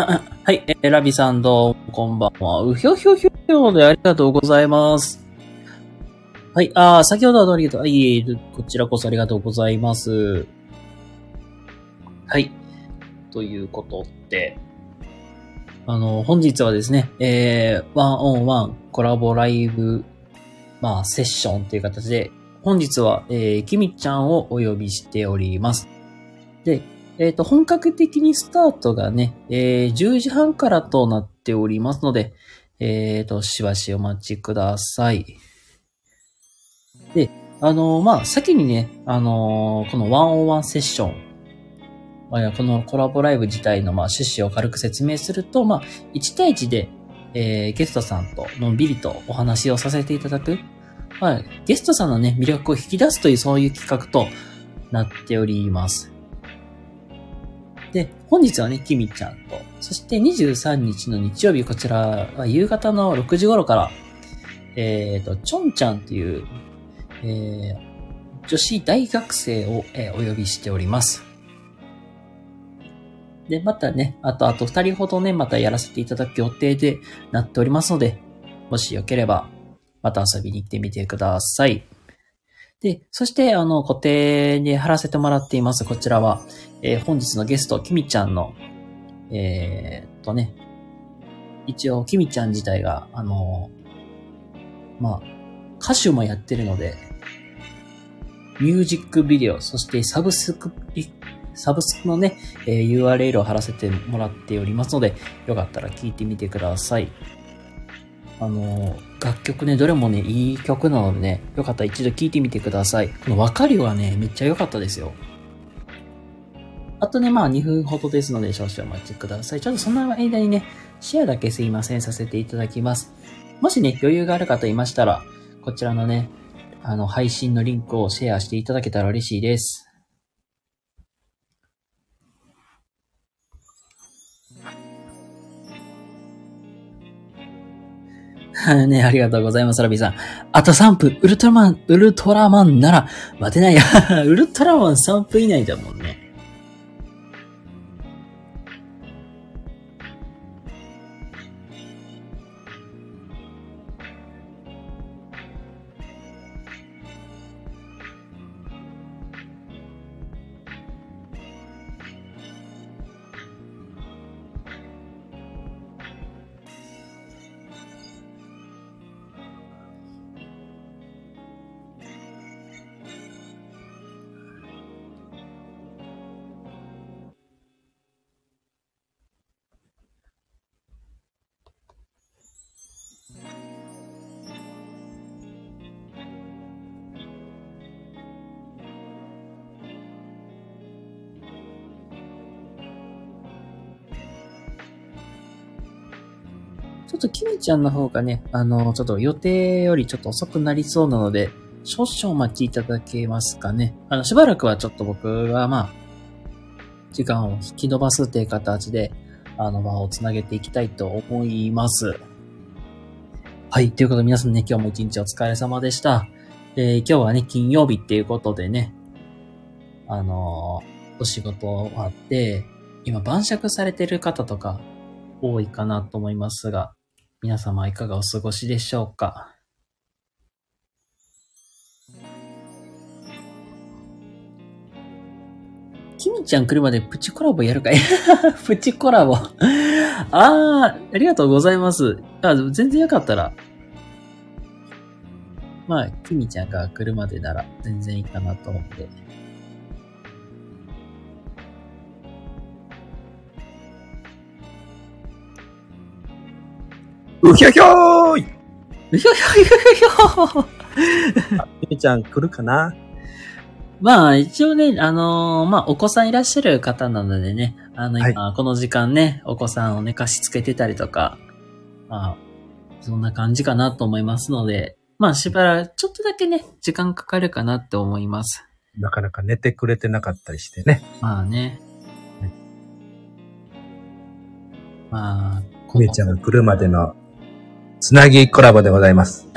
はい、えラビさんどうもこんばんは。うひょひょひょひょでありがとうございます。はい、あー先ほどはどうありがとう。いえいえ、こちらこそありがとうございます。はい。ということで、あの、本日はですね、えー、ワンオンワンコラボライブ、まあ、セッションという形で、本日は、えー、きみちゃんをお呼びしております。で、えっ、と、本格的にスタートがね、えー、10時半からとなっておりますので、えっ、と、しばしお待ちください。で、あのーまあ、先にね、あのーこのワンオンワンセッション、まあ、このコラボライブ自体の、まあ、趣旨を軽く説明すると、まあ、1対1で、えーゲストさんとのんびりとお話をさせていただく。まあ、ゲストさんのね、魅力を引き出すという、そういう企画となっております。で、本日はね、きみちゃんと、そして23日の日曜日、こちらは夕方の6時頃から、えっ、と、ちょんちゃんという、えー女子大学生を、えーお呼びしております。で、またね、あと、あと二人ほどね、またやらせていただく予定でなっておりますので、もしよければ、また遊びに行ってみてください。で、そして、あの、固定で貼らせてもらっています、こちらは、えー本日のゲスト、きみちゃんの、えーっとね、一応、きみちゃん自体が、あの、まあ、歌手もやってるので、ミュージックビデオ、そしてサブスク、サブスクのね、えー URL を貼らせてもらっておりますので、よかったら聞いてみてください。あの、楽曲ね、どれもね、いい曲なのでね、よかったら一度聴いてみてください。この分かりはね、めっちゃ良かったですよ。あとね、まあ2分ほどですので少々お待ちください。ちょっとその間にね、シェアだけすいません、させていただきます。もしね、余裕がある方いましたら、こちらのね、あの、配信のリンクをシェアしていただけたら嬉しいです。ね、ありがとうございます、ラビーさん。あと3分、ウルトラマン、ウルトラマンなら、待てないや。ウルトラマン3分以内だもんね。ちゃんの方がね、あの、ちょっと予定よりちょっと遅くなりそうなので、少々お待ちいただけますかね。あの、しばらくはちょっと僕はまあ、時間を引き伸ばすっていう形で、あの、場をつなげていきたいと思います。はい。ということで皆さんね、今日も一日お疲れ様でした。えー今日はね、金曜日っていうことでね、あのーお仕事終わって、今晩酌されてる方とか多いかなと思いますが、皆様いかがお過ごしでしょうか？キミちゃん来るまでプチコラボやるかい？プチコラボ。ああ、ありがとうございます。あ、全然よかったら。まあ、キミちゃんが来るまでなら全然いいかなと思って。うひょひょーいうひょひょひょひょひょみーちゃん来るかな？まあ、一応ね、あのーまあ、お子さんいらっしゃる方なのでね、あの、今、この時間ね、お子さんを寝かしつけてたりとか、まあ、そんな感じかなと思いますので、まあ、しばらく、ちょっとだけね、時間かかるかなって思います。なかなか寝てくれてなかったりしてね。まあねはい。まあ、みーちゃんが来るまでのつなぎコラボでございます。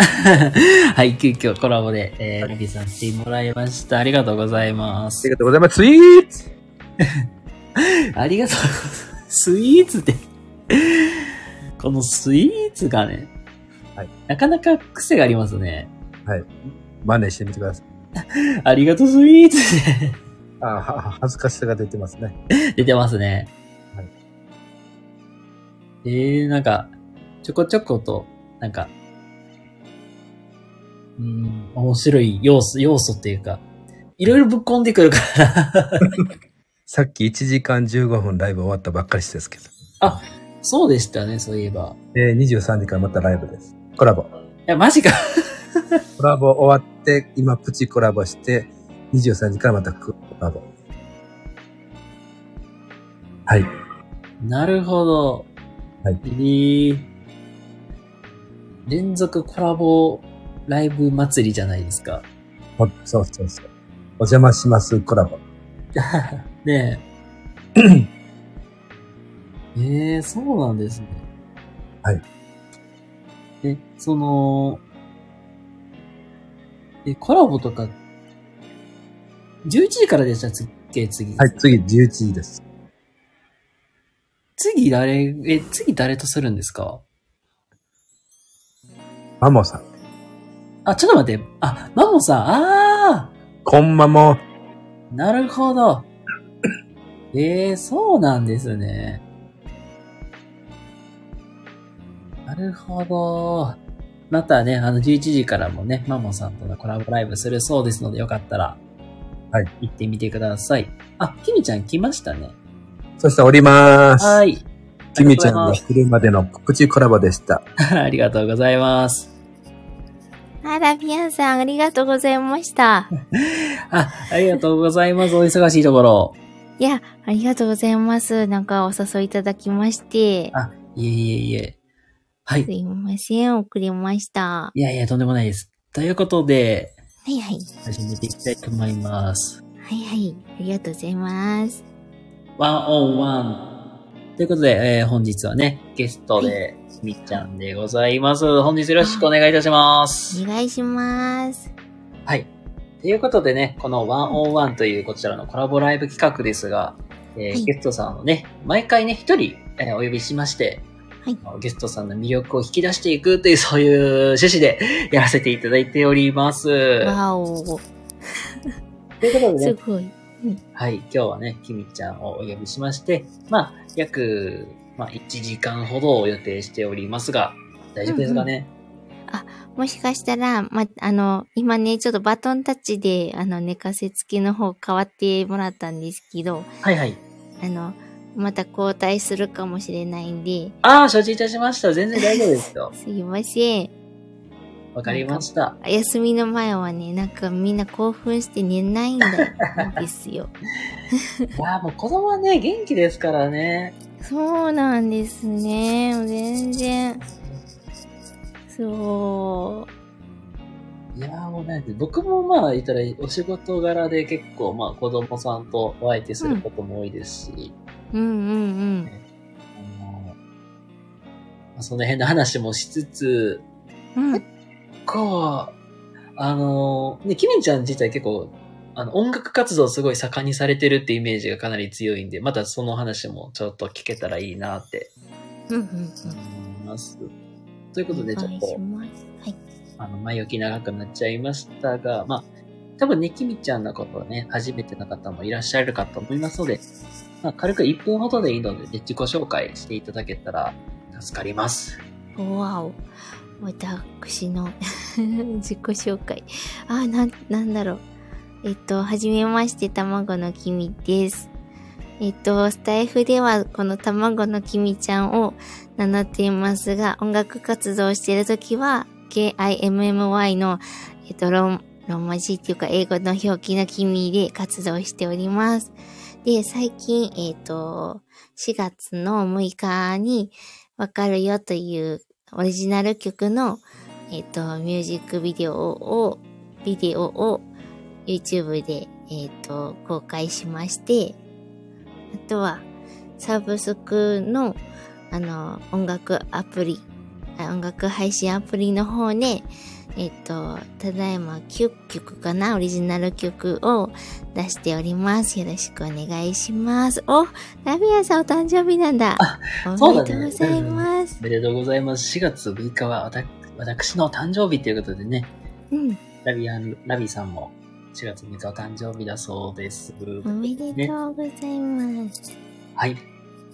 はい、急遽コラボで、えー、ラビさん来てもらいました。ありがとうございまありす。がとうございます。スイーツありがとうございます。スイーツ で。このスイーツがね、はいなかなか癖がありますね。真似してみてください。ありがとうスイーツであは恥ずかしさが出てますね。出てますね。はいえー、なんか、ちょこちょこと、なんか、うーん、面白い要素、要素っていうか、いろいろぶっ込んでくるから。さっき1時間15分ライブ終わったばっかりですけど。あ、そうでしたね、そういえば。えー、23時からまたライブです。コラボ。いや、マジか。コラボ終わって、今プチコラボして、23時からまたコラボ。はい。なるほど。はいえー連続コラボライブ祭りじゃないですか。ほそうそうそう。お邪魔しますコラボ。ねえ。ええそうなんですね。はい。え、その、え、コラボとか、11時からでしたっけ、次？はい、次11時です。次誰、え、次誰とするんですか？マモさん。あ、ちょっと待って。あ、マモさん、あこんまも。ーなるほど。ええそうなんですね。なるほど。またね、あの、11時からもね、マモさんとのコラボライブするそうですので、よかったら、はい。行ってみてください。あ、キミちゃん来ましたね。そしております。はい。きみちゃんが来るまでのプチコラボでした。ありがとうございます。あら、みやさん、ありがとうございました。あ、ありがとうございます。お忙しいところ。いや、ありがとうございます。なんかお誘いいただきまして。あ、いえいえいえ。はいす。いません、遅れました。いやいや、とんでもないです。ということで、はいはい。始めていきたいと思います。はいはい。ありがとうございます。ワンオンワン。ということで、えー本日はね、ゲストで、みっちゃんでございます。本日よろしくお願いいたします。お願いします。はい。ということでね、このワンオンワンというこちらのコラボライブ企画ですが、えーはいゲストさんをね、毎回ね、一人、えーお呼びしまして、はいゲストさんの魅力を引き出していくという、そういう趣旨で やらせていただいております。わお。ということですね、ごい。はい、今日はね、きみちゃんをお呼びしまして、まあ、約、まあ、1時間ほどを予定しておりますが、大丈夫ですかね、もしかしたら、ま、あの、今ね、ちょっとバトンタッチで、あの、寝かせ付きの方変わってもらったんですけど、はいはい。あの、また交代するかもしれないんで、ああ、承知いたしました。全然大丈夫ですよ。すいません。わかりました。休みの前はね、なんかみんな興奮して寝ないんだですよ。いやーもう子供はね、元気ですからね。そうなんですね。全然。そいやーもうね、僕もまあ言ったらお仕事柄で結構まあ子供さんとお相手することも多いですし、う。うんうんあのまあその辺の話もしつつ、うん。うん。こう、あの、ね、キミンちゃん自体結構、あの、音楽活動すごい盛んにされてるってイメージがかなり強いんで、またその話もちょっと聞けたらいいなってうんうん思います。ということで、ちょっと。はい。あの、前置き長くなっちゃいましたが、まあ、多分ね、キミちゃんのことをね、初めての方もいらっしゃるかと思いますので、まあ、軽く1分ほどでいいので、ね、自己紹介していただけたら助かります。わお。私の 自己紹介。あ、な、なんだろう。えっと、はじめまして、卵のきみです。えっと、スタイフではこの卵のきみちゃんを名乗っていますが、音楽活動しているときは、KIMMY の、えっと、ロン、ロンマ字っていうか英語の表記のきみで活動しております。で、最近、えっと、4月の6日に、わかるよというオリジナル曲の、えっ、と、ミュージックビデオを、ビデオを YouTube で、えっ、と、公開しまして、あとは、サブスクの、あの、音楽アプリ、音楽配信アプリの方で、えっと、ただいま9曲かな？オリジナル曲を出しております。よろしくお願いします。お、ラビアさんお誕生日なんだ。おそうだねめでとうございますお。めでとうございます。4月6日はわた私の誕生日ということでね、うん。ラビアン、ラビさんも4月6日お誕生日だそうです。おめでとうございます。はい。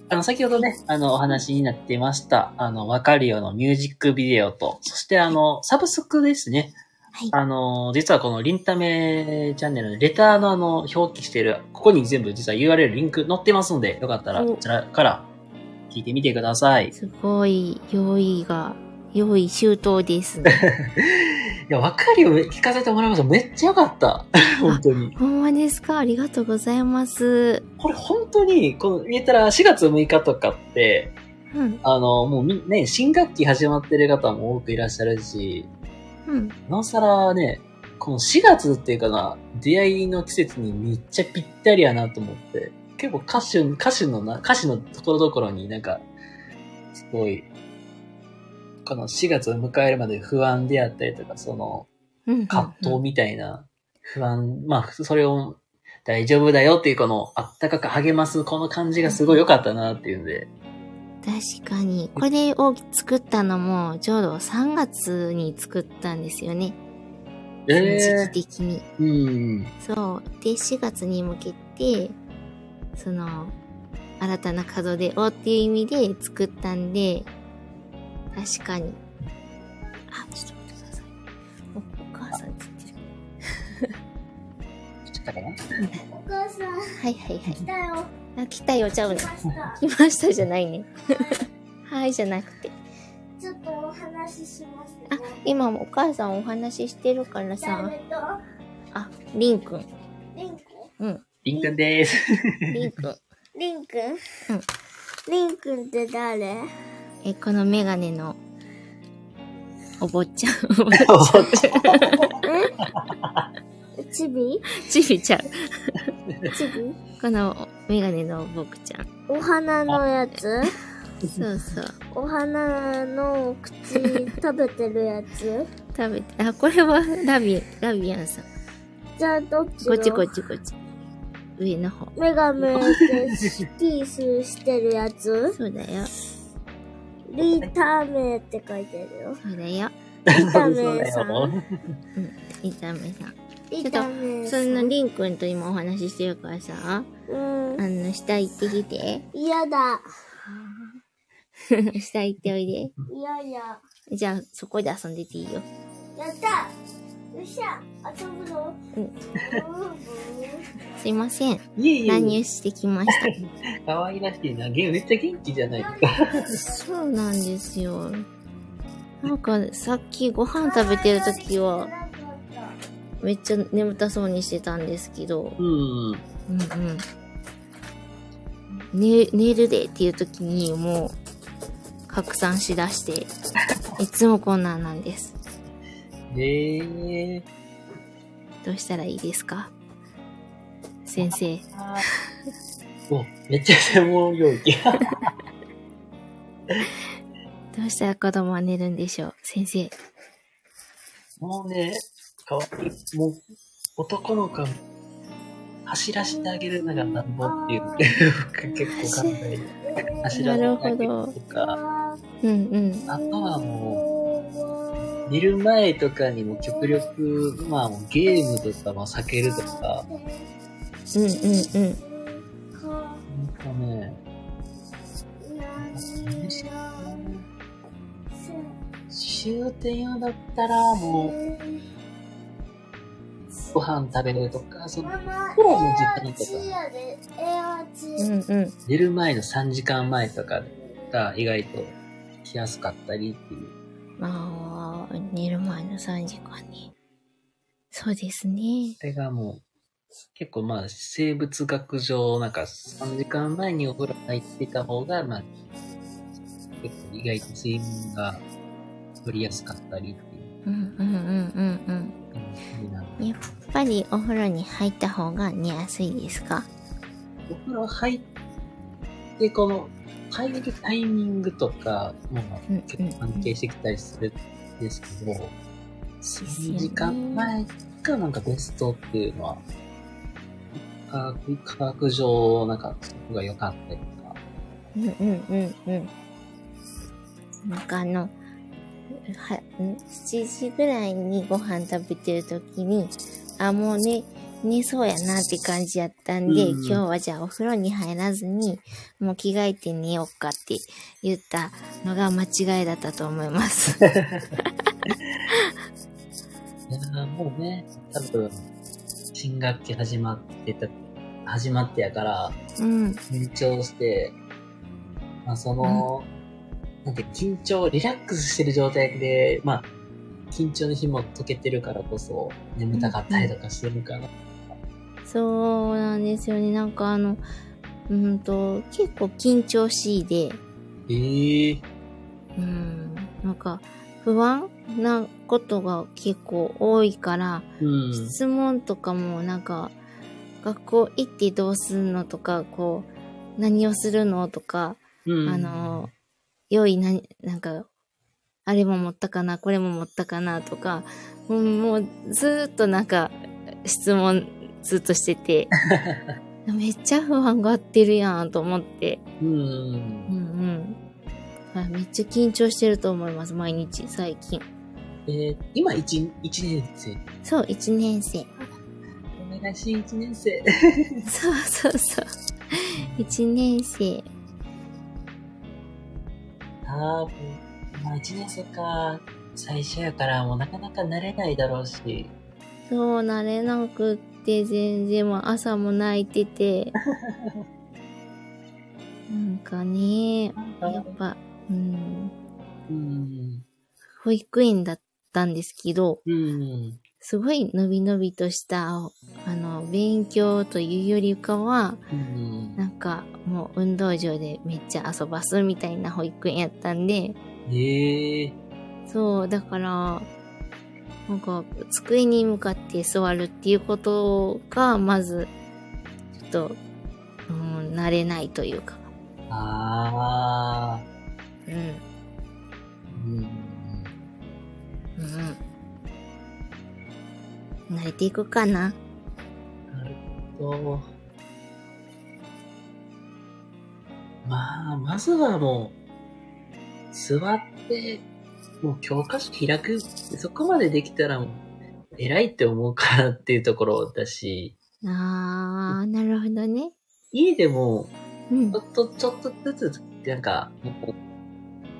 あの、先ほどね、あの、お話になっていました、あの、わかるよのミュージックビデオと、そしてあの、サブスクですね。はいあの、実はこのリンタメチャンネルのレターのあの、表記している、ここに全部実は URL リンク載ってますので、よかったらおこちらから聞いてみてください。いすごい、用意が、用意周到ですね。や、わかるよ、聞かせてもらいました。めっちゃよかった。本当に。ほんまですか？ありがとうございます。これ本当に、この、言ったら4月6日とかって、うん、あの、もうみね、新学期始まってる方も多くいらっしゃるし、うん。なおさらね、この4月っていうかな、出会いの季節にめっちゃぴったりやなと思って、結構歌手、歌手のな、歌詞のところどころになんか、すごい、この4月を迎えるまで不安であったりとか、その、うん。葛藤みたいな不安、まあ、それを大丈夫だよっていうこの、あったかく励ますこの感じがすごい良かったなっていうんで、確かに。これを作ったのも、ちょうど3月に作ったんですよね。え時期的に。えうん。そう。で、4月に向けて、その、新たな門出をっていう意味で作ったんで、確かに。あ、ちょっと待ってください。おお母さんって言ってる。来たかなお母さん、はいはいはい。来たよ。あ、来たよ、ちゃうね。来ました。来ましたじゃないね。はいじゃなくて。ちょっとお話ししますね。あ、今もお母さんお話ししてるからさあ、リンくん。リンくん？うん、リンくんです。リンくん。リンくん？うんリンくんって誰？え、このメガネの、お坊ちゃん。チビ？ちびちゃん。チビ？このメガネのおぼくちゃん。お花のやつ？そうそう。お花の口食べてるやつ？食べて、あ、これはラビ、ラビアンさん。じゃあどっちこっちこのっちこっち。上の方。目が目でキースしてるやつ？そうだよ。リタメって書いてるよ。そうだよ。リタメさん。うん。イタメさん。リタメそさん。んなリンくんと今お話ししてるからさ、うん。あの、下行ってきて。嫌だ。下行っておいで。嫌や。じゃあ、そこで遊んでていいよ。やったすいません。乱入してきました。可愛らしいな。ゲームめっちゃ元気じゃないですか。そうなんですよ。なんか、さっきご飯食べてる時は、めっちゃ眠たそうにしてたんですけど、うん。うんうん。寝、寝るでっていう時にもう、拡散しだして、いつもこんなんなんです。へえ。どうしたらいいですか？先生。お、めっちゃ専門領域。どうしたら子供は寝るんでしょう？先生。もうね、かわいい。もう、男の子走らせてあげるのがなんぼっていう、結構考える。走らせてあげるとか、うんうん。あとはもう、寝る前とかにも極力、まあゲームとかも避けるとか、うんうんうん。なんかね、終点用だったらもう、ご飯食べるとか、その、プロの時間とか。うんうん。寝る前の3時間前とかが意外と来やすかったりっていう。まあ、寝る前の3時間に。そうですね。それがもう、結構まあ生物学上、なんか3時間前にお風呂入っていた方が、まあ、結構意外と睡眠が取りやすかったりっていううんうんうんうんうん。やっぱりお風呂に入った方が寝やすいですか？お風呂入って、この入るタイミングとかも結構関係してきたりするんですけど、3時間前がなんかベストっていうのは、科学、科学上、なんか、そこが良かったりとか。うんうんうんうん。なんかあの、は、ん？7時ぐらいにご飯食べてる時に、あ、もうね、寝そうやなって感じやったんで、うんうん今日はじゃあお風呂に入らずに、もう着替えて寝ようかって言ったのが間違いだったと思います。いやーもうね、多分、新学期始まってた、始まってやから、うん。緊張して、まあその、なんて緊張、リラックスしてる状態で、まあ、緊張の日も解けてるからこそ、眠たかったりとかしてるから。そうなんですよね。なんかあの、うんと、結構緊張しいで、ええうん、なんか不安なことが結構多いから、うん。質問とかもなんか、学校行ってどうするのとか、こう、何をするのとか、うん。あの、良いな、なんか、あれも持ったかな、これも持ったかなとか、もうもうずーっとなんか、質問ずっとしてて、めっちゃ不安がってるやんと思って、うん。うんうん。はいめっちゃ緊張してると思います、毎日、最近。えー、今一、一年生？そう、一年生。お願いしい、一年生。そうそうそう。一年生。多分、まあ一年生か、最初やからもうなかなか慣れないだろうし。そう、慣れなくって、全然、もう朝も泣いてて。なんかね、やっぱ、うん、うん。保育園だったんですけど、うん。すごいのびのびとした、あの、勉強というよりかは、うん。なんか、もう運動場でめっちゃ遊ばすみたいな保育園やったんで、ええそう、だから、なんか、机に向かって座るっていうことが、まず、ちょっと、うん、慣れないというか、ああ。うん、うん。うん。慣れていくかな。なるほど。まあ、まずはもう、座って、もう教科書開く、そこまでできたらもう、偉いって思うからっていうところだし、あー、なるほどね。家でも、うんちょ。っと、ちょっとずつ、なんか、もう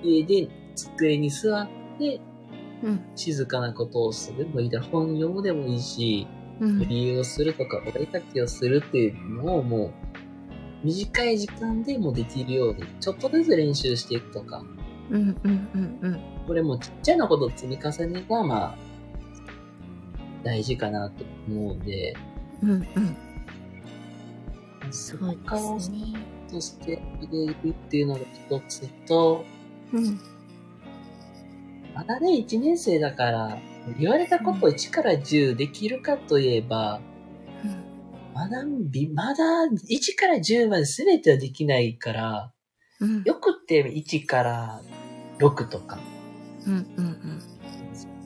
家で机に座って、うん。静かなことをする。もういいだろ本読むでもいいし、うん。利用するとか、お絵描きをするっていうのをもう、短い時間でもできるように、ちょっとずつ練習していくとか、うん。うん。うん。うん。これもちっちゃいなこと積み重ねが、まあ、大事かなと思うんで、うん。うん。そそうですね。としてあげるっていうのが一つと、うん。まだね、1年生だから、言われたことを1から10できるかといえば、まだ、びまだ1から10まで全てはできないから、うん。よくって1から6とか、うん。うん。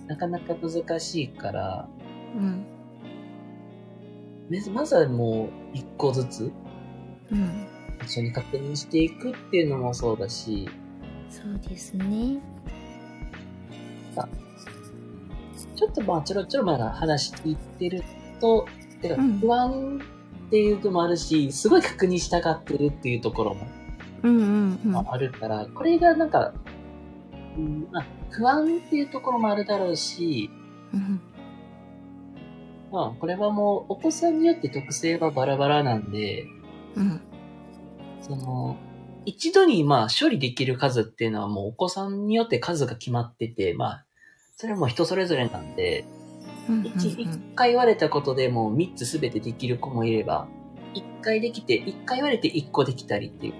なかなか難しいから、うん。まずまずはもう1個ずつうん。一緒に確認していくっていうのもそうだし、そうですね。ちょっとまあちょろちょろまだ話聞いてると、てかうん不安っていうのもあるし、すごい確認したがってるっていうところもうん。うん。うん。あるから、これがなんか、うんまあ、不安っていうところもあるだろうし、うん。まあ、これはもうお子さんによって特性はバラバラなんで、うん。その、一度にまあ処理できる数っていうのはもうお子さんによって数が決まってて、まあ、それも人それぞれなんで、うん。一一回言われたことでもう三つすべてできる子もいれば、一回できて、一回言われて一個できたりっていう、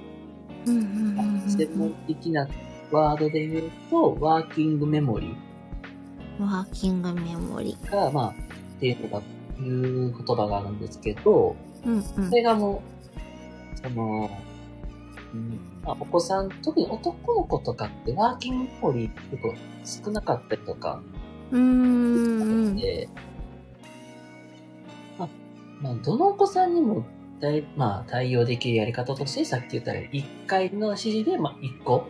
うん。うん。専門的なワードで言うと、ワーキングメモリワーキングメモリ。ーが、まあ、っていうのが、いう言葉があるんですけど、うん。うんそ。れがもう、その、うんまあ、お子さん、特に男の子とかってワーキングメモリー結構少なかったりとか、うーん。で、まあ、まあ、どのお子さんにも対、まあ、対応できるやり方として、さっき言ったように、1回の指示で、まあ、1個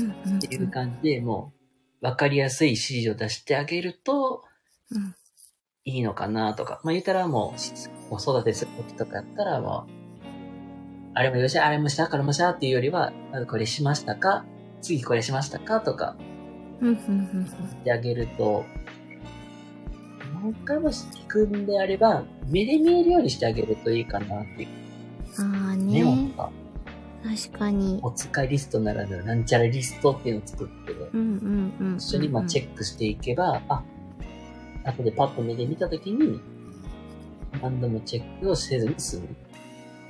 っていう感じで、もう、わかりやすい指示を出してあげると、うんいいのかなとか。まあ、言ったらもう、子育てする時とかやったら、まあ、あれもよし、あれもした、これもしたっていうよりは、まずこれしましたか次これしましたかとか、してあげると、何回も聞くんであれば、目で見えるようにしてあげるといいかなっていう。うん。ああメモねと。か、確かに。お使いリストならぬ、なんちゃらリストっていうのを作って。一緒にまあチェックしていけば、あ、後でパッと目で見たときに、何度もチェックをせずに済む。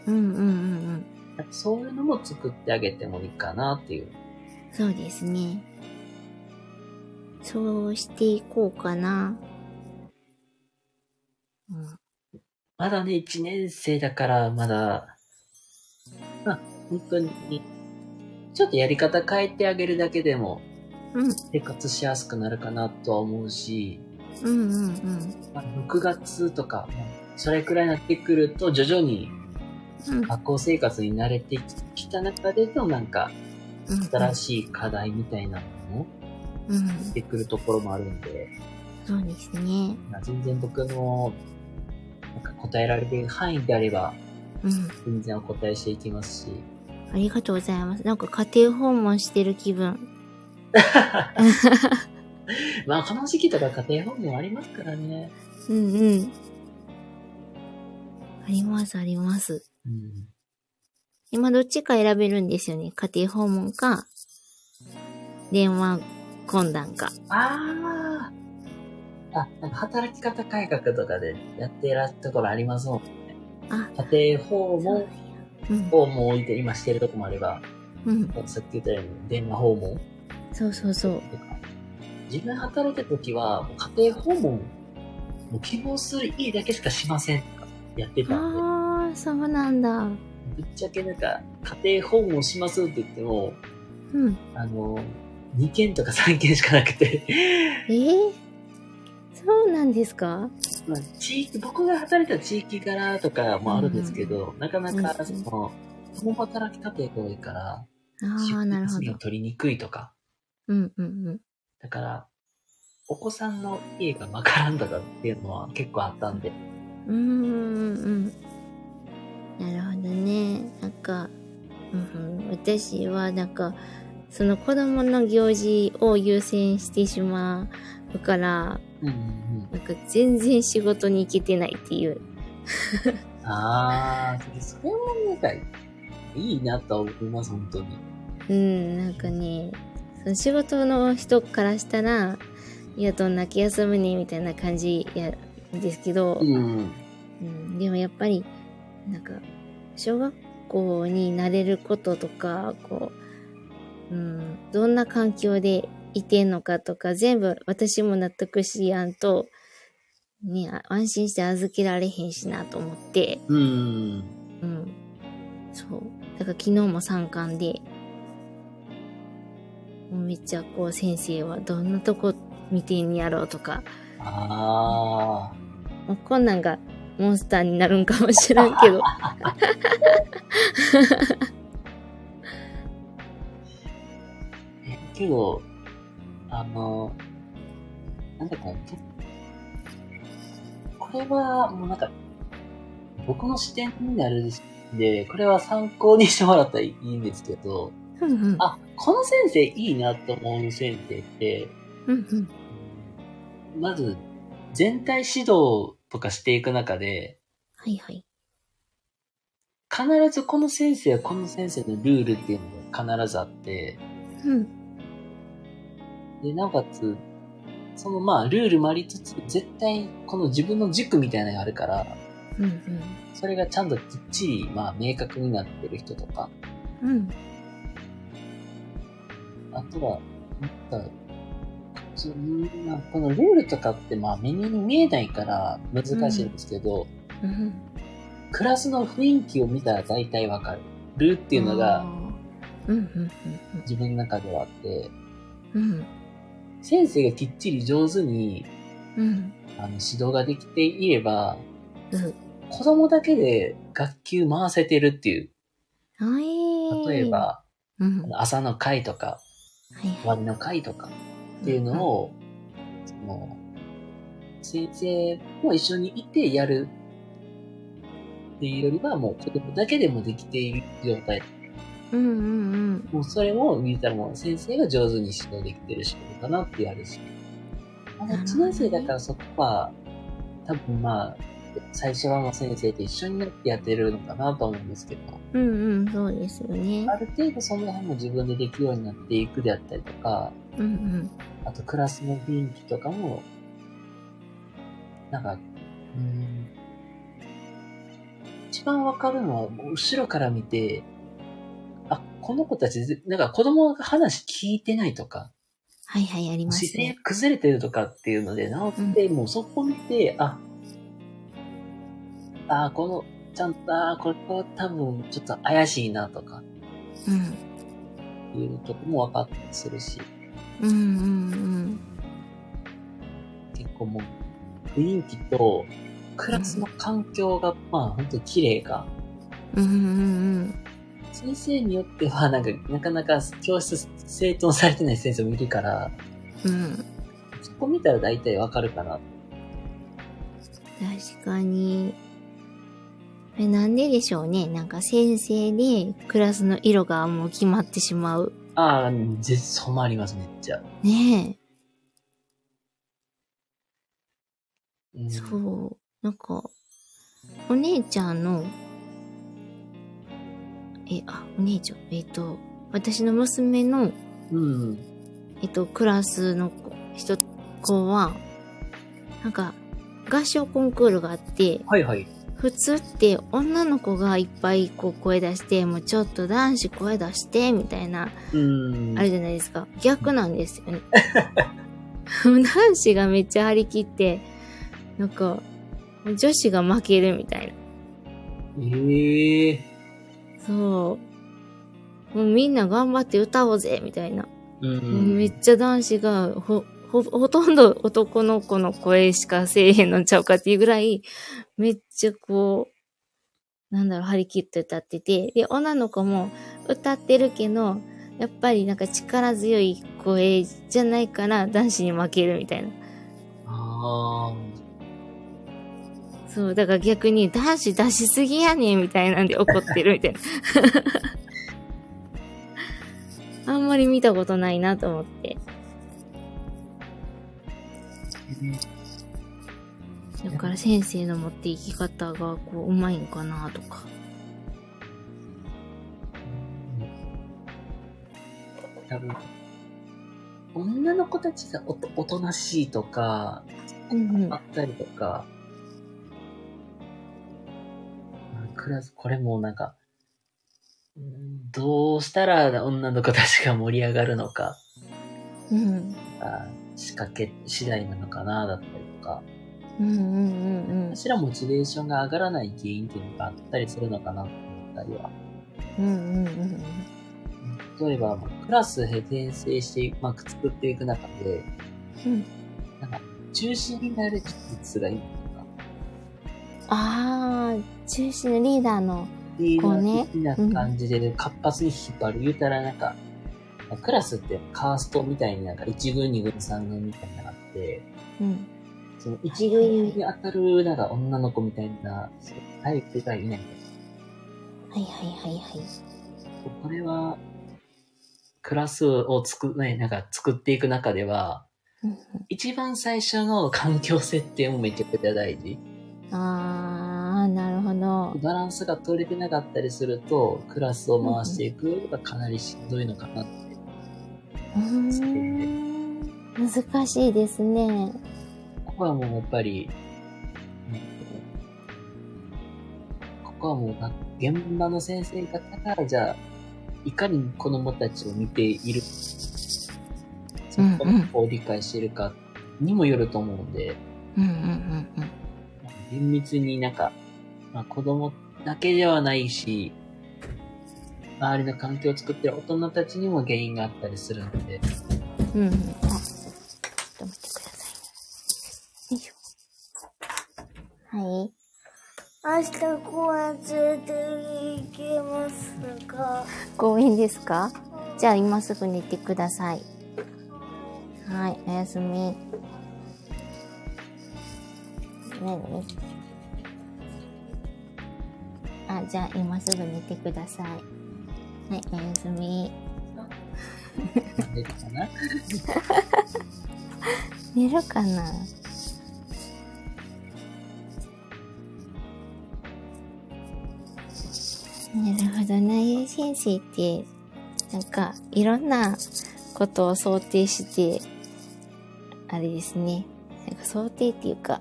うんうんうんうん。そういうのも作ってあげてもいいかなっていう。そうですね。そうしていこうかな。うん。まだね、1年生だから、まだ、まあ、本当に、ちょっとやり方変えてあげるだけでも、うん生活しやすくなるかなとは思うし、うんうんうん。まあ、6月とか、それくらいになってくると、徐々にうん学校生活に慣れてきた中での、なんか、うん。新しい課題みたいなのもうん。出てくるところもあるんで、そうですね。まあ、全然僕の、なんか答えられる範囲であれば、うん。全然お答えしていきますし、ありがとうございます。なんか家庭訪問してる気分。まあ、この時期とか家庭訪問ありますからね。うんうん。あります、あります。うん。今どっちか選べるんですよね？家庭訪問か、電話懇談か。ああ。あ、なんか働き方改革とかでやってらっところありますもんね。あ、家庭訪そう問うん。をもう置いて今してるとこもあれば、うん。さっき言ったように電話訪問そうそうそう。自分働いてた時は、家庭訪問、もう希望する家だけしかしませんとかやってたんで、ああ、そうなんだ。ぶっちゃけなんか家庭訪問しますって言っても、うん。あの、2件とか3件しかなくて、えー、そうなんですか？まあ、地域、僕が働いた地域柄とかもあるんですけど、なかなか、うんその、共働き家庭が多いから、ああ、なるほど。取りにくいとか、うんうんうん。だから、お子さんの家がわからんとかっていうのは結構あったんで、うーんうん。なるほどね。なんか、うんうん、私はなんか、その子供の行事を優先してしまうから、うんうんなんか全然仕事に行けてないっていう。うん。あー、それもなんか、いいなとは思います、本当に。うん、なんかね、その仕事の人からしたら、いや、どんだけ休むね、みたいな感じや、ですけど、うん。うん、でもやっぱり、なんか、小学校になれることとか、こう、うん、どんな環境でいてんのかとか、全部私も納得しやんと、ね、あ安心して預けられへんしなと思って、うん。うん。そう。だから昨日も参観で、もうめっちゃこう先生はどんなとこ見てんやろうとか、あもうこんなんがモンスターになるんかもしらんけど。けど、あの、なんだかな、けこれは、もうなんか、僕の視点になるんで、これは参考にしてもらったらいいんですけど、うんうん。あ、この先生いいなと思う先生って、うんうん。まず、全体指導とかしていく中で、はいはい。必ずこの先生はこの先生のルールっていうのが必ずあって、うん。で、なおかつ、そのまあ、ルールもありつつ、絶対この自分の軸みたいなのがあるから、うんそれがちゃんときっちり、まあ、明確になってる人とか、うん。うん。あとは、なんか、このルールとかってまあ、目に見えないから難しいんですけど、うん。クラスの雰囲気を見たら大体わかるっていうのがあー、うんうん自分の中ではあって、うんうん。先生がきっちり上手に、うん。あの、指導ができていれば、うん。子供だけで学級回せてるっていう。はい。例え、ば、うん。朝の会とか、い終わりの会とかっていうのを、その、先生も一緒にいてやるっていうよりは、もう子供だけでもできている状態。うんうんうん。もうそれも見たらもう先生が上手に指導できてる仕事かなってやるし。まだ1年生だからそこは、多分まあ、最初はもう先生と一緒になってやってるのかなと思うんですけど、うんうん、そうですよねあ。る程度その辺も自分でできるようになっていくであったりとか、うんうん。あとクラスの雰囲気とかも、なんか、うーん、一番わかるのは、後ろから見て、あ、この子たち、なんか子供が話聞いてないとか、はいはい、あります姿勢ね。崩れてるとかっていうので、直って、もうそこ見て、あ、あ、この、ちゃんと、あ、これは多分ちょっと怪しいなとか、うん。いうとこも分かったりするし、うんうん結構もう、雰囲気と、クラスの環境が、まあ本当に綺麗か。うん。うんうん先生によっては、なんか、なかなか教室整頓されてない先生もいるから、うん。うん。そこ見たら大体わかるかな。確かに。え、なんででしょうね。なんか先生でクラスの色がもう決まってしまう。ああ、絶染まります、めっちゃ。ねうんえ。そう。なんか、お姉ちゃんの、え、あ、お姉ちゃん、えっ、と、私の娘の、うん。えっと、クラスの子人、子は、なんか、合唱コンクールがあって、はいはい。普通って女の子がいっぱいこう声出して、もうちょっと男子声出して、みたいな、うん。あれじゃないですか。逆なんですよね。男子がめっちゃ張り切って、なんか、女子が負けるみたいな。ええそう。もうみんな頑張って歌おうぜ、みたいな。うん。めっちゃ男子が、ほ、ほ、ほとんど男の子の声しかせえへんのちゃうかっていうぐらい、めっちゃこう、なんだろう、張り切って歌ってて、で、女の子も歌ってるけど、やっぱりなんか力強い声じゃないから男子に負けるみたいな。ああ。そう、だから逆に男子出しすぎやねんみたいなんで怒ってるみたいな。あんまり見たことないなと思って。だから先生の持っていき方がこう、うまいんかなとか。多分、女の子たちがおとおとなしいとか、うんうんあったりとか、クラス、これもなんか、うんどうしたら女の子たちが盛り上がるのか、うん。あ仕掛け次第なのかな、だったりとか、うんうんうんうん。私らモチベーションが上がらない原因っていうのがあったりするのかなと思ったりは。うんうんうん例えば、まあクラス編成して、まあ、作っていく中で、うん。なんか、中心になる人物がいるとか、あー、中心のリーダーの。リーダこうねー的な感じで活発に引っ張る。言うたらなんか、クラスってカーストみたいになんか1軍、2軍、3軍みたいなのがあって、うん。その1軍に当たるなんか女の子みたいな、タイプがいない。はいはいはいはい。これは、クラスを作、ね、なんか作っていく中では、うん一番最初の環境設定もめちゃくちゃ大事。あー、なるほど。バランスが取れてなかったりすると、クラスを回していくのがかなりしんどいのかなって。難しいですね。ここはもうやっぱり、ねここはもうが現場の先生方が、じゃあ、いかに子供たちを見ている、その子の子を理解しているかにもよると思うんで、うんうんうんうん。厳密になんか、まあ、子供だけではないし、周りの環境を作ってる大人たちにも原因があったりするので、うんうん。あ、っと待ってください。よいしょ。はい。明日公園連れて行けますか？公園ですか？じゃあ今すぐ寝てください。はい、おやすみ。何あ、じゃあ今すぐ寝てください。はい、おやすみ。寝るかな？寝るかな？なるほどね。先生って、なんか、いろんなことを想定して、あれですね。なんか想定っていうか、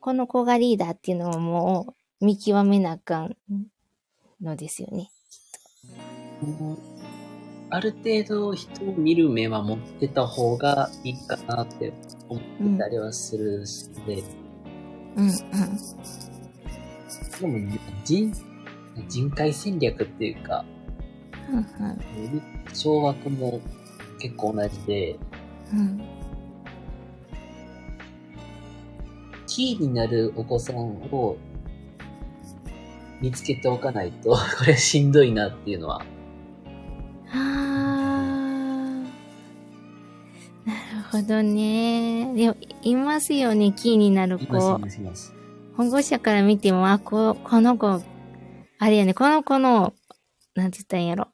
この子がリーダーっていうのをもう見極めなあかんのですよね。ある程度人を見る目は持ってた方がいいかなって思ってたりはするしで、うんうん。でも人、人海戦略っていうか、うんうん。小学も結構同じで、うん。キーになるお子さんを見つけておかないと、これしんどいなっていうのは。あー。なるほどね。でも、いますよね、キーになるいます、子い。ます、います。保護者から見ても、あ、こ、この子、あれやね、この子の、なんて言ったんやろ。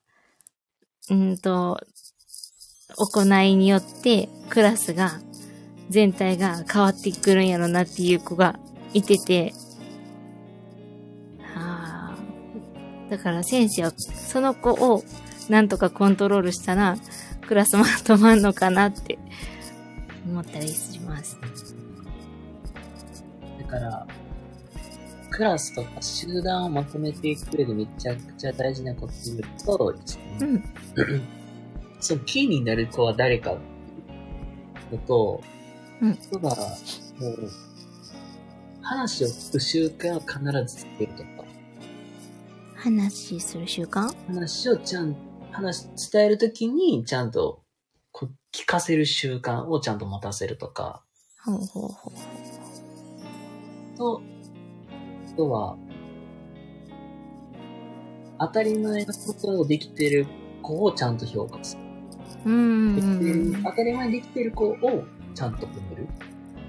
うんと、行いによって、クラスが、全体が変わってくるんやろなっていう子がいてて、だから先生は、その子を、なんとかコントロールしたら、クラスまとまんのかなって、思ったりします。だから、クラスとか集団をまとめていく上でめちゃくちゃ大事なこと言うと、うん。そのキーになる子は誰かのと、うん人が、もう、話を聞く習慣を必ずつけるとか、話する習慣？話をちゃん、話、伝えるときにちゃんと、こう聞かせる習慣をちゃんと持たせるとか、ほうほうほう。と、あとは、当たり前のことをできてる子をちゃんと評価する。うん当たり前にできてる子をちゃんと褒める。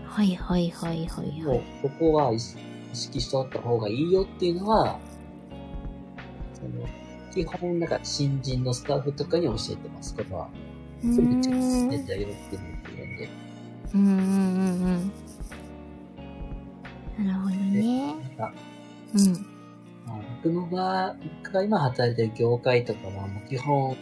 はいはいはいはいはい。、ここは意識意識しとった方がいいよっていうのは、その、基本、なんか新人のスタッフとかに教えてます。これは。うーめっちゃん。やってあげるっていうので。うんうんうんうん。なるほどね。なんか、うん。まあ僕の場合、僕が今働いてる業界とかはもう基本、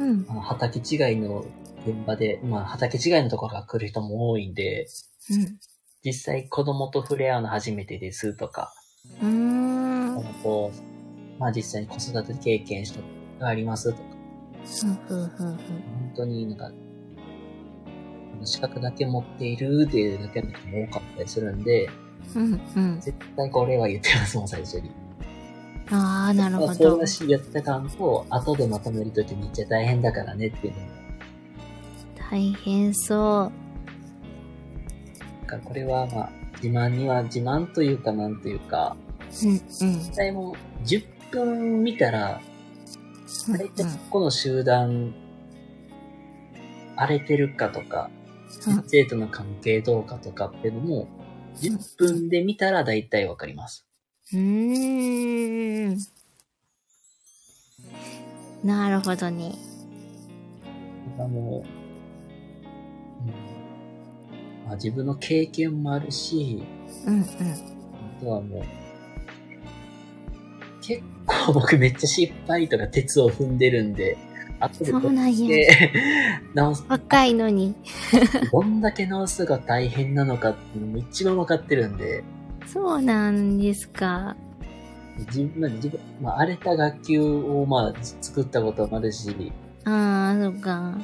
うん。あの畑違いの現場で、まあ畑違いのところから来る人も多いんで、うん。実際子供と触れ合うの初めてですとか、うーん。子供と、まあ実際に子育て経験したことがありますとか、ふんふんふんふん。本当になんか、資格だけ持っているっていうだけの人も多かったりするんで、うんうん。絶対これは言ってますもん、最初に。ああ、なるほこどう。しやった感と、後でまとめるときめっちゃ大変だからねっていうのも大変そだからこれはまあ、自慢には自慢というかなんというか、う。うんうん。実際もう10分見たら、うん大体ここの集団、荒れてるかとか、うん生徒の関係どうかとかっていうのも、10分で見たら大体わかります。うーん。なるほどね。だからもう、うんまあ、自分の経験もあるし、うんうん。あとはもう、結構僕めっちゃ失敗とか鉄を踏んでるんで、後でそうやで直す、若いのに。どんだけ直すが大変なのかっていうのも一番わかってるんで、そうなんですか。自分、まあ自分、まあ、荒れた学級をまあ作ったこともあるし、ああ、そっか。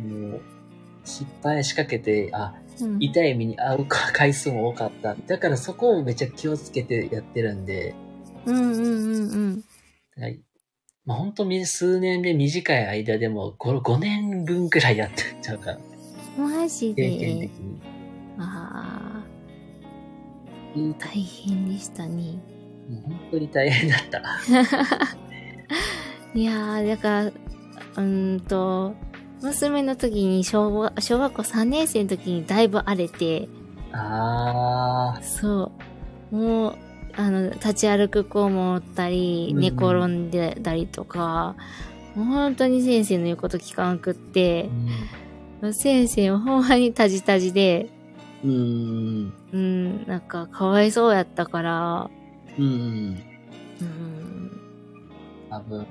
もう、失敗しかけて、あ、うん、痛い目に遭う回数も多かった。だからそこをめっちゃ気をつけてやってるんで、うんうんうんうん。はい。まあ、本当に数年で短い間でも5、5年分くらいやってっちゃうから。マジ経験で的。に。あうんあ、大変でしたね。もう本当に大変だった。いやー、だから、うーんと、娘の時に小学小学校3年生の時にだいぶ荒れて、あそう。もう、あの、立ち歩く子もおったり、うん寝転んでたりとか、もう本当に先生の言うこと聞かんくってー。、先生はほんまにタジタジで、うん。うん。うん、なんかかわいそうやったから、うん。うん、多分、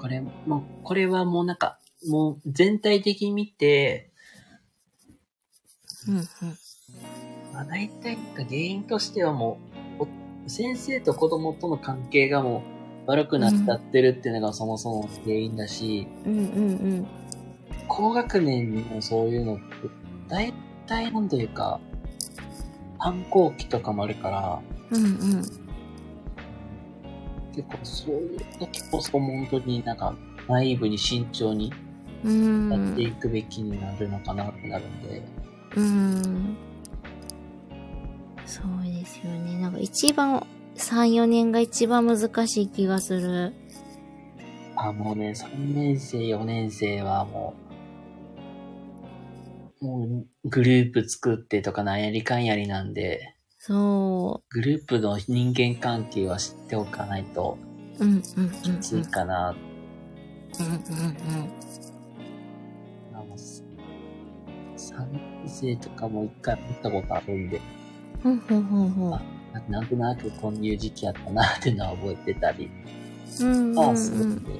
これ、もう、これはもうなんか、もう全体的に見て、うん、うん。まあ、大体原因としてはもう、お先生と子供との関係がもう悪くなっちゃってるっていうのがそもそも原因だし、うん、うん、高学年にもそういうのって、大体なんというか、反抗期とかもあるから、うん。うん、うん。結構そういう時こそ本当になんか、ナイーブに慎重にうん。やっていくべきになるのかなってなるんで、うん。そうですよね。なんか一番、3、4年が一番難しい気がする。あ、もうね、3年生、4年生はもう、もうグループ作ってとかなんやりかんやりなんで、そグループの人間関係は知っておかないとう。うん、うん、うん、うん。きついかな。うん、うん、あの3年生とかも一回見たことあるんで、うん。ほんほんほん。ななんとなくこういう時期やったなっていうのは覚えてたり、うん、うん、ああ、うん。するんで。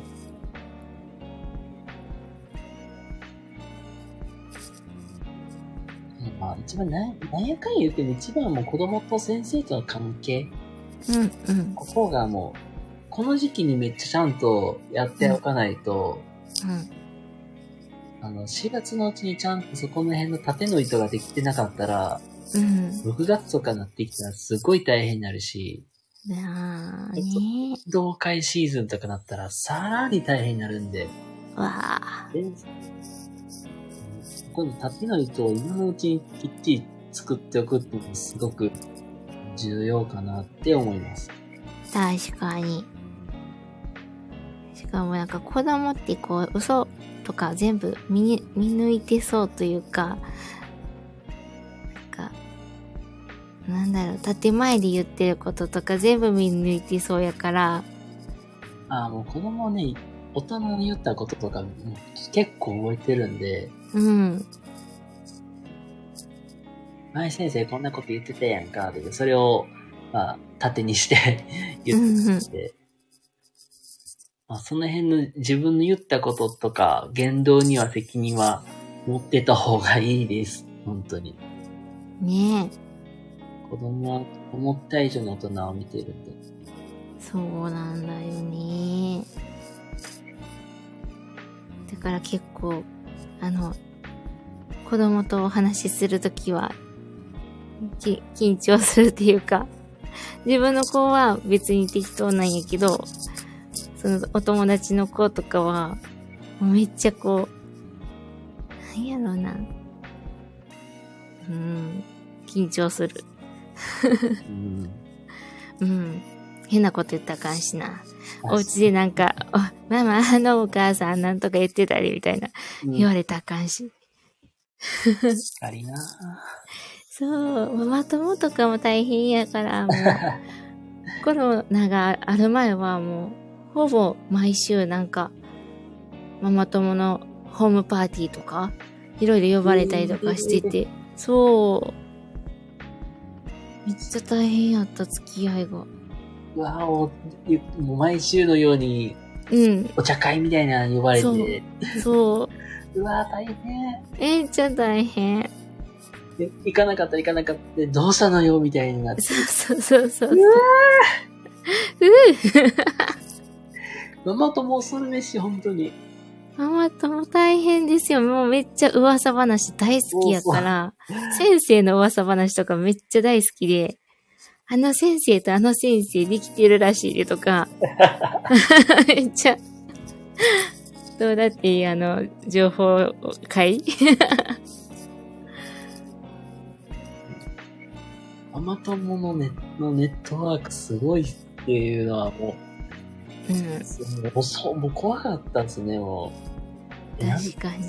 まあ、一番な、なんやかんや言うけど、一番はもう子供と先生との関係。うん、うん。ここがもう、この時期にめっちゃちゃんとやっておかないと、あの、4月のうちにちゃんとそこの辺の縦の糸ができてなかったら、うん。6月とかになってきたらすごい大変になるし、なあね同会シーズンとかなったらさらに大変になるんで、わあ。でこの縦の糸を今のうちにきっちり作っておくっていうのもすごく重要かなって思います。確かに。しかもなんか子供ってこう嘘とか全部見に見抜いてそうというか、なんだろう、建前で言ってることとか全部見抜いてそうやから、ああ、もう子供ね、大人に言ったこととかも結構覚えてるんで、うん、前先生こんなこと言ってたやんか、ってそれを、まあ、縦にして 言ってて、まあ、その辺の自分の言ったこととか、言動には責任は持ってた方がいいです。本当に。ねえ、子供は思った以上の大人を見てるんで。そうなんだよね。だから結構、あの、子供とお話しするときは、き緊張するっていうか、自分の子は別に適当なんやけど、そのお友達の子とかは、めっちゃこう、なんやろうな。うん、緊張する。うん。うん。変なこと言ったらあかんしな。お家でなんか、おママ、あのお母さんなんとか言ってたりみたいな、うん。言われたらあかんし。ありな。そう、ママ友とかも大変やから、もう、コロナがある前はもう、ほぼ毎週なんか、ママ友のホームパーティーとか、いろいろ呼ばれたりとかしてて、そう、めっちゃ大変やった、付き合いが。うわおゆもう毎週のようにうん、お茶会みたいなの呼ばれそうて、そう、うわ大変。めっちゃ大変。で行かなかった行かなかった。どうしたのよみたいになって。そうそうそうそう。うわう ママ友恐るべし、本当に。ママ友大変ですよ。もうめっちゃ噂話大好きやから、先生の噂話とかめっちゃ大好きで、あの先生とあの先生できてるらしいでとか、めっちゃ、どうだってあの、情報会？ママ友のネのネットワークすごいっていうのはもう、ん。う、もうそう、もう怖かったんですね、もう。え確かに。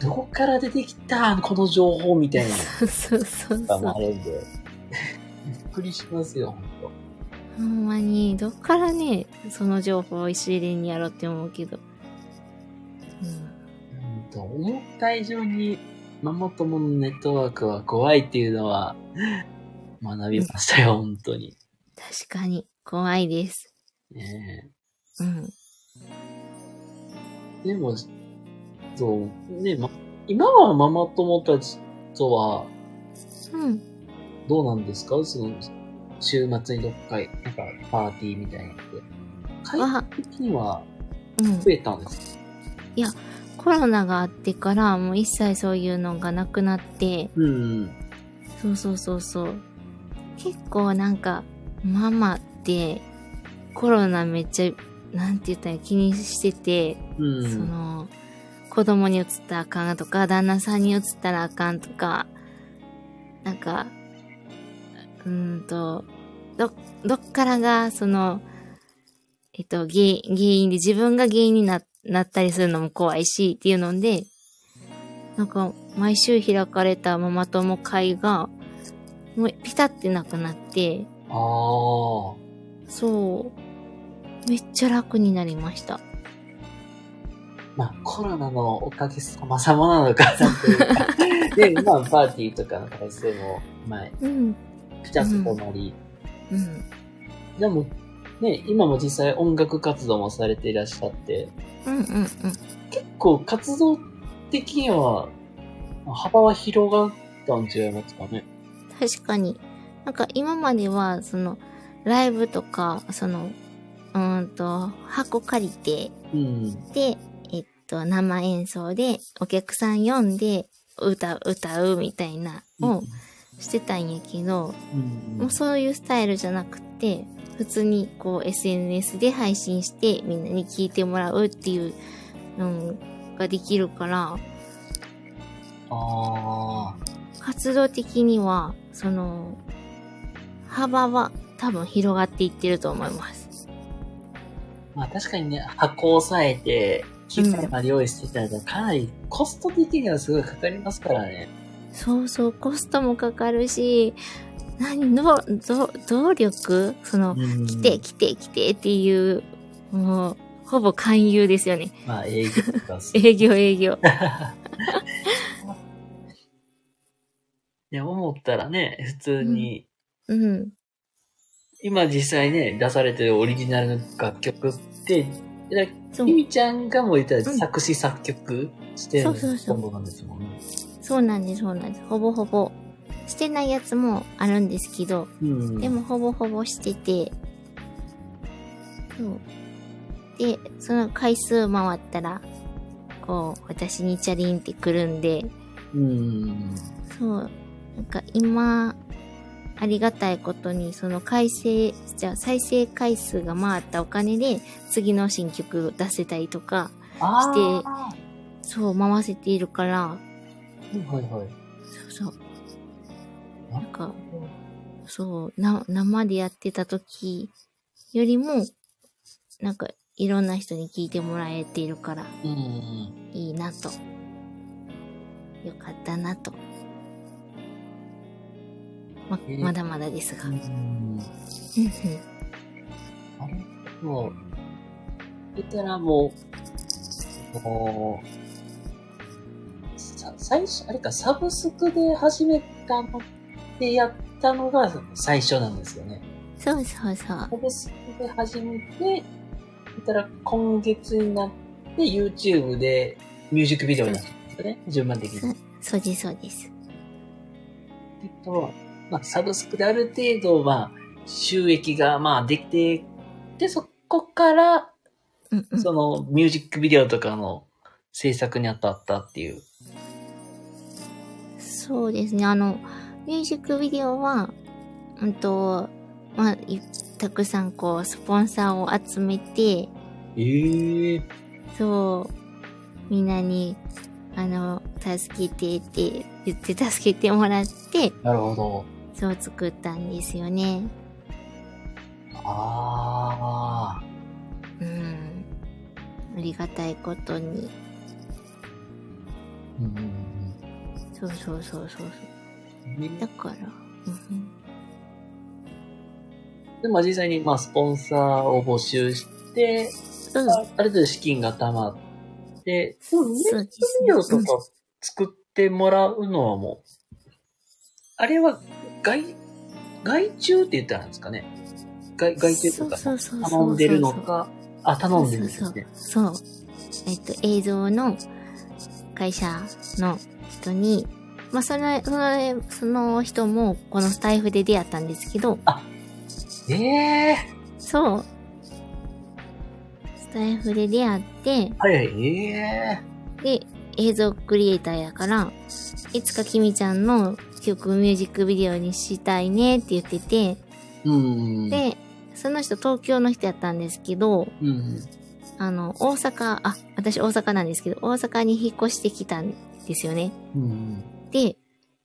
どこから出てきたこの情報みたいな そうそうそうそう。あるんで。びっくりしますよ、ほんと。ほんまに、どっからね、その情報を一連にやろうって思うけど。うん。うんと思った以上にママ友のネットワークは怖いっていうのは学びましたよ、本当に。確かに、怖いです。ねうん。えでも、そう、ね、ま、今はママ友たちとはうん。どうなんですか？その、週末にどっか、なんかパーティーみたいなのって。回は、復的にはうん。増えたんですか？コロナがあってから、もう一切そういうのがなくなって、うん。そうそうそうそう。結構なんか、ママって、コロナめっちゃ、なんて言ったら気にしてて、うん。その、子供に移ったらあかんとか、旦那さんに移ったらあかんとか、なんか、うーんと、ど、どっからが、その、えっと、原原因で自分が原因にな、なったりするのも怖いし、っていうので、なんか、毎週開かれたママ友会が、もうピタってなくなって、ああ。そう、めっちゃ楽になりました。まあ、コロナのおかげさまさまなのかなというか。で、まあ、パーティーとかの回数も、まあ、うん、ピタッと止まり。うん。でも、ね、今も実際音楽活動もされていらっしゃって、うんうんうん。結構活動的には、幅は広がったん違いますかね。確かに。なんか今までは、その、ライブとか、その、うーんと、箱借りて、うん。で、えっと、生演奏で、お客さん呼んで、歌う、歌うみたいな、をしてたんやけど、うん。もうそういうスタイルじゃなくて、普通にこう SNS で配信してみんなに聞いてもらうっていうのができるから、ああ。活動的には、その、幅は多分広がっていってると思います。まあ確かにね、箱を押さえて、機材まで用意してたら、かなりコスト的にはすごいかかりますからね。そうそう、コストもかかるし、何の、ど、動力その、うん来て、来て、来てっていう、もう、ほぼ勧誘ですよね。まあ営業とかす営業営業。いや、思ったらね、普通に、うん。今実際ね、出されてるオリジナルの楽曲って、きみちゃんがもう言ったらうん作詞作曲してるのそうそうそうほとんどなんですもんね。そうなんです、そうなんです。ほぼほぼ。してないやつもあるんですけど、うん。でもほぼほぼしてて、そう。で、その回数回ったら、こう、私にチャリンってくるんで、うん。そう。なんか今、ありがたいことに、その回生、じゃあ再生回数が回ったお金で、次の新曲出せたりとか、あしてあ。そう、回せているから、はいはいはい。そうそう。なんか、そう、な、生でやってた時よりも、なんか、いろんな人に聞いてもらえているから、うん。いいなと。よかったなと。ま、えーまだまだですが。ううんん。うんあれもう、言ったらもう、もう、さ最初、あれか、サブスクで始めたのでやったのが最初なんですよね。そうそうそう。サブスクで始めて、たら今月になって YouTube でミュージックビデオになったんですよね。順番的に。そうです、そうです。えっと、まあ、サブスクである程度、まあ、収益が、まあ、できて、で、そこから、うんうん。その、ミュージックビデオとかの制作に当たったっていう。そうですね。あの、ミュージックビデオは、うんと、まあ、いたくさんこう、スポンサーを集めて、ええそう、みんなに、あの、助けてって言って助けてもらって、なるほど。そう作ったんですよね。ああ。うん。ありがたいことに。うんうんそうそうそうそうそう。だから、うんでも実際に、まあ、スポンサーを募集して、うん。あある程度資金が貯まって、でもミュージックそうですビデオとか作ってもらうのはもう、あれは外、外注って言ったらいいんですかね。外、外注とかそうそうそうそう頼んでるのか、あ、頼んでるんですね。そう。えっと、映像の会社の人に、まあ、その、その、その人もこのスタイフで出会ったんですけど、ええそう。スタイフで出会って、ー、はいはい、ええで、映像クリエイターやから、いつかきみちゃんの曲ミュージックビデオにしたいねって言ってて。で、その人東京の人やったんですけど、うん。あの、大阪、あ、私大阪なんですけど、大阪に引っ越してきたんですよね。うん。で、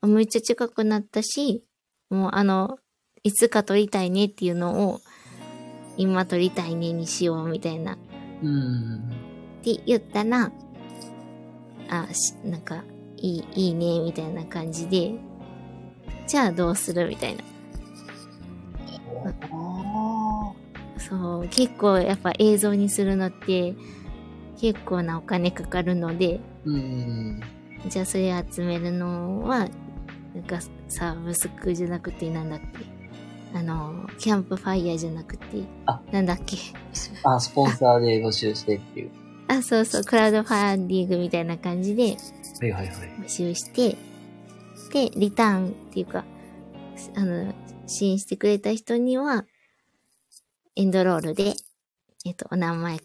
めっちゃ近くなったし、もうあの、いつか撮りたいねっていうのを、今撮りたいねにしようみたいな。っうん。て言ったら、あ、しなんか、いい、いいね、みたいな感じで、じゃあどうするみたいな。あそう、結構やっぱ映像にするのって、結構なお金かかるので、ーうん。じゃあそれ集めるのは、なんかサブスクじゃなくてなんだっけあの、キャンプファイヤーじゃなくてあ、なんだっけあ、スポンサーで募集してっていう。あ、そうそう、クラウドファンディングみたいな感じではいはいはい。募集して、で、リターンっていうか、あの、支援してくれた人には、エンドロールで、えっと、お名前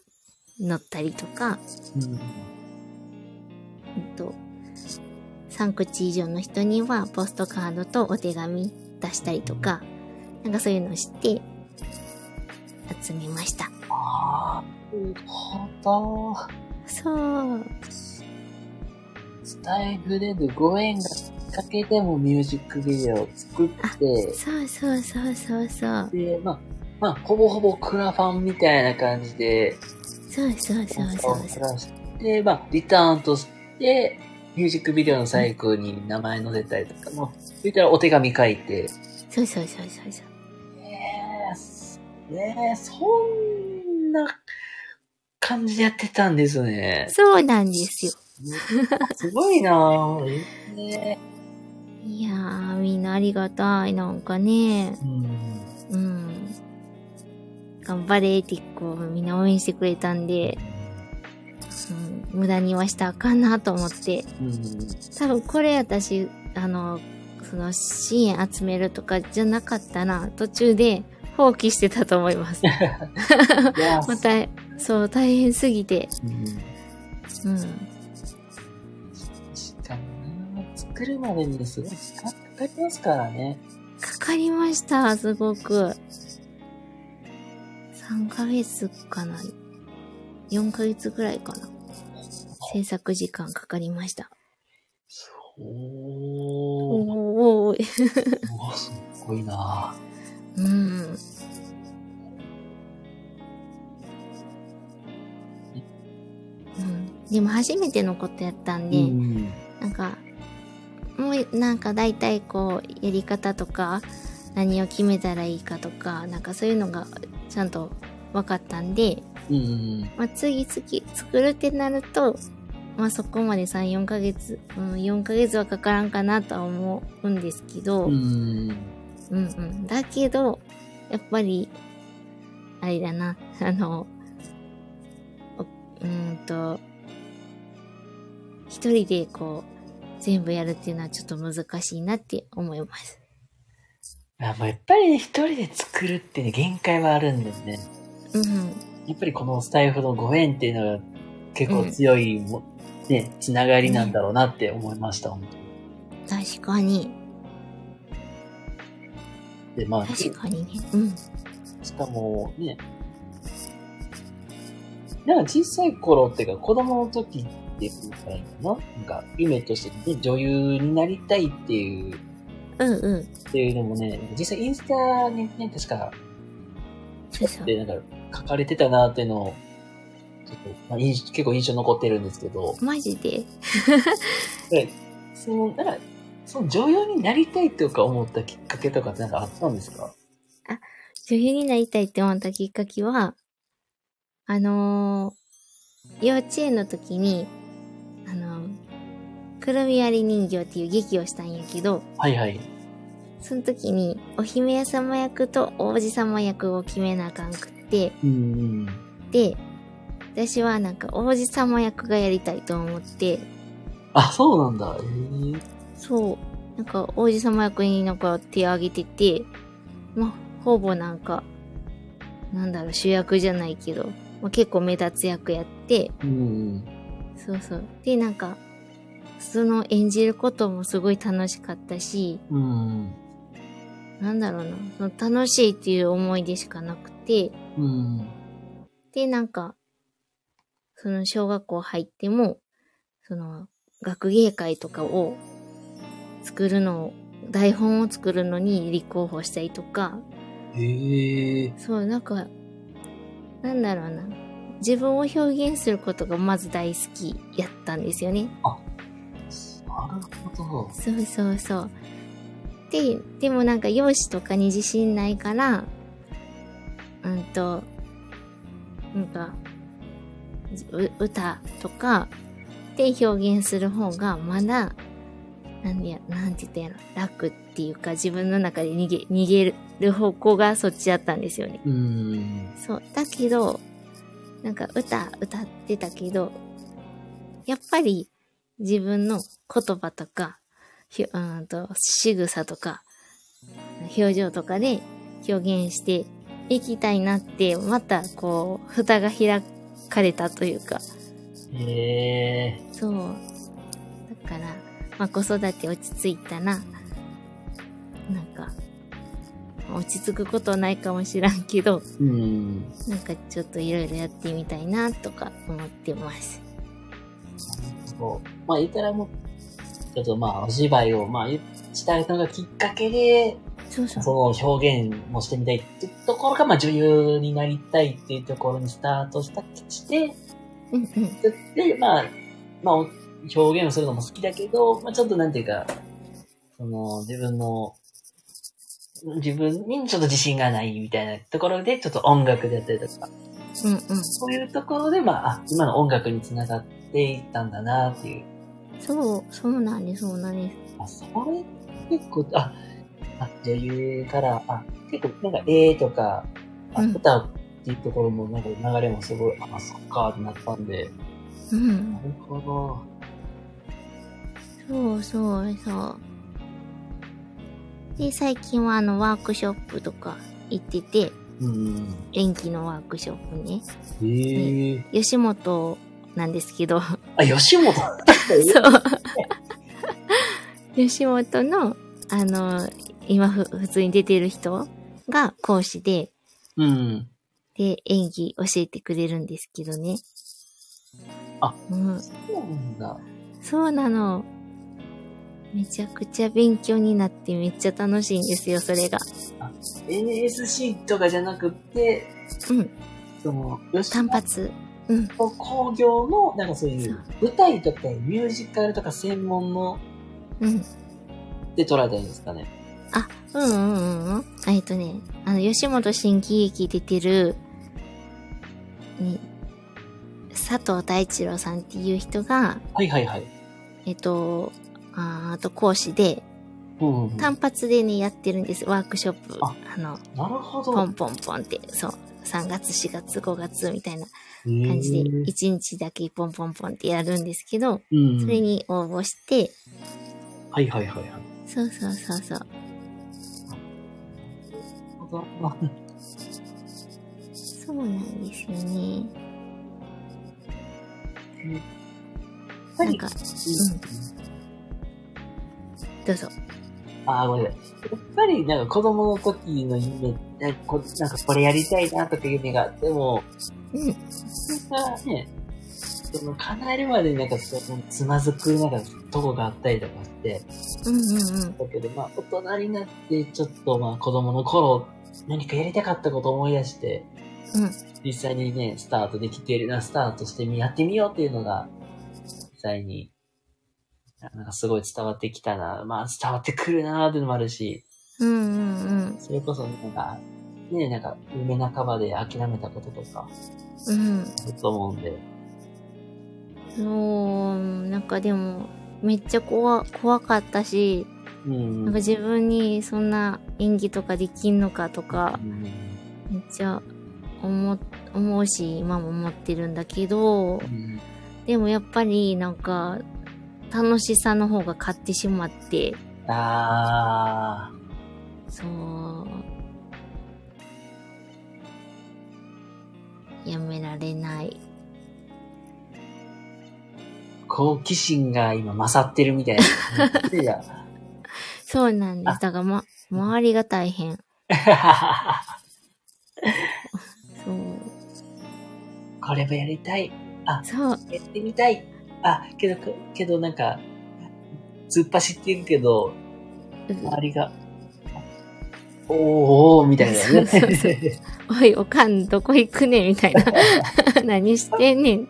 載ったりとか、うん。えっと、3口以上の人にはポストカードとお手紙出したりとか、なんかそういうのをして、集めました。ああ、ほど。そう。スタイフでのご縁がかけでもミュージックビデオを作って、そうそうそうそうそう。で、まあ、まあ、ほぼほぼクラファンみたいな感じで、そうそうそうそうンサーを出して、まあ、リターンとして、ミュージックビデオの最後に名前載せたりとかも、言ったらお手紙書いて、そうそうそうそうそう。えーす、えー、そんな感じでやってたんですね。そうなんですよ。すごいなぁ。ねいやー、みんなありがたい。なんかね。うんうん。頑張れってこう、みんな応援してくれたんで、うん、無駄にはしたらあかんなと思って。うん多分これ私、あの、その支援集めるとかじゃなかったら、途中で放棄してたと思います。また、そう、大変すぎて。うんうん。にな作るまでにすごい時間かかりますからね。かかりました、すごく。3ヶ月かな。4ヶ月ぐらいかな。制作時間かかりました。おー。おーおーおーすごいなうん。うん。でも初めてのことやったんで、うん。なんか、もうなんか大体こう、やり方とか、何を決めたらいいかとか、なんかそういうのがちゃんと分かったんで、うん。まあ、次々作るってなると、まあそこまで3、4ヶ月、うん、4ヶ月はかからんかなとは思うんですけど、ううん、ん。うんだけど、やっぱり、あれだな、あの、おうーんと、一人でこう、全部やるっていうのはちょっと難しいなって思います。あまあやっぱりね、一人で作るってね、限界はあるんですね。うん。やっぱりこのスタイフのご縁っていうのが結構強いも、ね、つながりなんだろうなって思いました、本当に確かに。で、まあ、確かにね。うん。しかもね、なんか小さい頃っていうか子供の時っていうかいいかな。なんか夢としてね、女優になりたいっていう。うんうん。っていうのもね、実際インスタにね、確か、そうそう。で、なんか書かれてたなっていうのを、ちょっと、まあ、印結構印象残ってるんですけど、マジで？でその、なんか、その女優になりたいとか思ったきっかけとかってなんかあったんですか？女優になりたいって思ったきっかけは、あのー幼稚園の時に、あのーくるみ割り人形っていう劇をしたんやけど、はいはい。その時に、お姫様役と王子様役を決めなあかんくって、うん。で、私はなんか王子様役がやりたいと思って、あ、そうなんだ。えー、そう、なんか王子様役になんか手を挙げてて、まあ、ほぼなんか、なんだろう、主役じゃないけど、まあ、結構目立つ役やって、うん。そうそう。で、なんか、その演じることもすごい楽しかったし、うん。なんだろうな、その楽しいっていう思い出しかなくて、うん。で、なんか、その小学校入っても、その学芸会とかを作るのを、台本を作るのに立候補したりとか、へえ。そう、なんか、なんだろうな。自分を表現することがまず大好きやったんですよね。なるほど。そうそうそう。で、でもなんか容姿とかに自信ないから、うんと、なんか、う歌とかで表現する方がまだ、なんや、なんて言ったんやろ、楽っていうか自分の中で逃げ、逃げる方向がそっちだったんですよね。うん。そう。だけど、なんか歌、歌ってたけど、やっぱり自分の言葉とか、ひょうーんと、仕草とか、表情とかで表現していきたいなって、またこう、蓋が開かれたというか、へえ。そう。だから、まあ子育て落ち着いたな。なんか、落ち着くことないかもしらんけど、うん。なんかちょっといろいろやってみたいなとか思ってます。そう。まあ言ったらもう、ちょっとまあお芝居をまあしたいのがきっかけで、そうそう。その表現もしてみたいっていうところが、まあ女優になりたいっていうところにスタートしたして、うんうん。で、まあ、まあ表現をするのも好きだけど、まあちょっとなんていうか、その自分の、自分にちょっと自信がないみたいなところで、ちょっと音楽であったりとか、うんうん。そういうところで、まあ、あ今の音楽につながっていったんだなっていう。そう、そうなんです、そうなんです。あ、それ結構、あ、あ女優から、あ、結構なんか絵とか、あうん歌っていうところもなんか流れもすごい、あ、そっかってなったんで、うんな。るほど。そうそうそう。で、最近はあの、ワークショップとか行ってて、うん。演技のワークショップね。へえ。吉本なんですけど、あ、吉本？そう。吉本の、あの、今ふ普通に出てる人が講師で、うん。で、演技教えてくれるんですけどね。あ、うん。そうなんだ。そうなの。めちゃくちゃ勉強になってめっちゃ楽しいんですよ、それが。NSC とかじゃなくて、うん。その、吉単発。うん。本工業の、なんかそういう、舞台とかミュージカルとか専門の、うん。で捉えたらいいんですかね。あ、うんうんうんうん。えっとね、あの、吉本新喜劇出てる、に、佐藤大一郎さんっていう人が、はいはいはい。えっと、あと講師で、うんうんうん、単発でね、やってるんです。ワークショップ。ああの、なるほど。ポンポンポンって、そう。3月、4月、5月みたいな感感じで、1日だけポンポンポンってやるんですけど、うん。それに応募して、はいはいはいはい。そうそうそうそう。そうなんですよね。なんか、どうぞ。あー、ごめんなさい。やっぱり、なんか子供の時の夢、なんかこなんかこれやりたいなとか夢があっても、うん。なんかね、その叶えるまでになんかそのつまずくなんかとこがあったりとかして、うんうんうん。だけどまあ大人になってちょっとまあ子供の頃何かやりたかったことを思い出して、うん実際にね、スタートできてるな、スタートしてみ、やってみようっていうのが、実際に、なんかすごい伝わってきたな、まあ伝わってくるなっていうのもあるし、うんうんうん。それこそなんか、ね、なんか夢半ばで諦めたこととか、うん。あると思うんで、そう、なんかでも、めっちゃ怖、怖かったし、うん。なんか自分にそんな演技とかできんのかとかう、んめっちゃ思、思うし、今も思ってるんだけどう、んでもやっぱりなんか、楽しさの方が勝ってしまって、あそう、やめられない。ー、好奇心が今勝ってるみたいな。そうなんです。だからま、周りが大変。そう。これもやりたい。あ、そう。やってみたい。あ、けど、けどなんか、突っ走っていくけど、周りが、おーおーみたいなね。そうそうそうおい、おかん、どこ行くねんみたいな。何してんねん。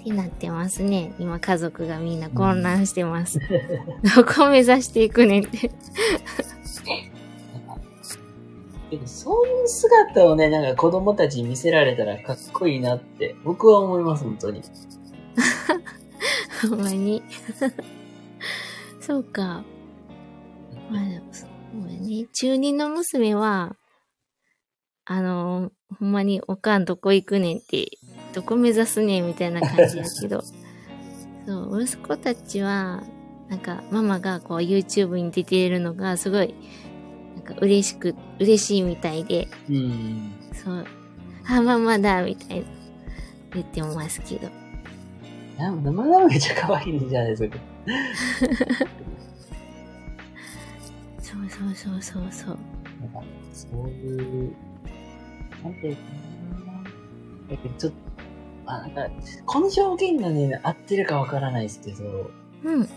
ってなってますね。今家族がみんな混乱してます。どこ目指していくねんって。けどそういう姿をね、なんか子供たちに見せられたらかっこいいなって、僕は思います、本当に。ほんまに。そうか。まあでも、そうやね。中二の娘は、あの、ほんまにおかんどこ行くねんって、どこ目指すねんみたいな感じやけど、そう、息子たちは、なんか、ママがこう YouTube に出ているのがすごい、なんか嬉しく、嬉しいみたいで、うん。そう、あ、ママだ、みたいな言ってますけど。なんかまだめっちゃ可愛いじゃないですか。そうそうそうそうそう。なんか、そういう、なんていうかな。ちょっと、あ、なんか、この表現がね、合ってるかわからないですけど、うん。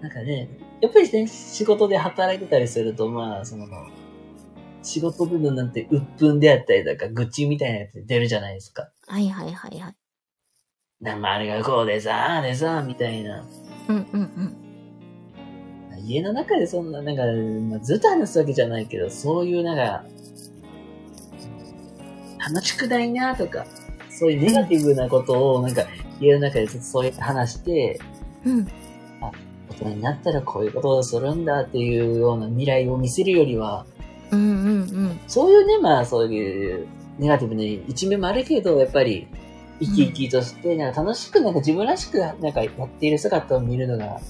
なんかね、やっぱりね、仕事で働いてたりすると、まあ、その、仕事部分なんて鬱憤であったりとか、愚痴みたいなやつ出るじゃないですか。はいはいはいはい。な、まあ、あれがこうでさ、ああでさ、みたいな。うんうんうん。家の中でそんな、なんか、まあ、ずっと話すわけじゃないけど、そういうなんか、楽しくないなとか、そういうネガティブなことを、なんか、家の中でちょっとそうやって話して、うん。大人になったらこういうことをするんだっていうような未来を見せるよりは、うんうんうん。そういうね、まあそういうネガティブな一面もあるけど、やっぱり生き生きとして、なんか楽しく、なんか自分らしくなんかやっている姿を見るのが、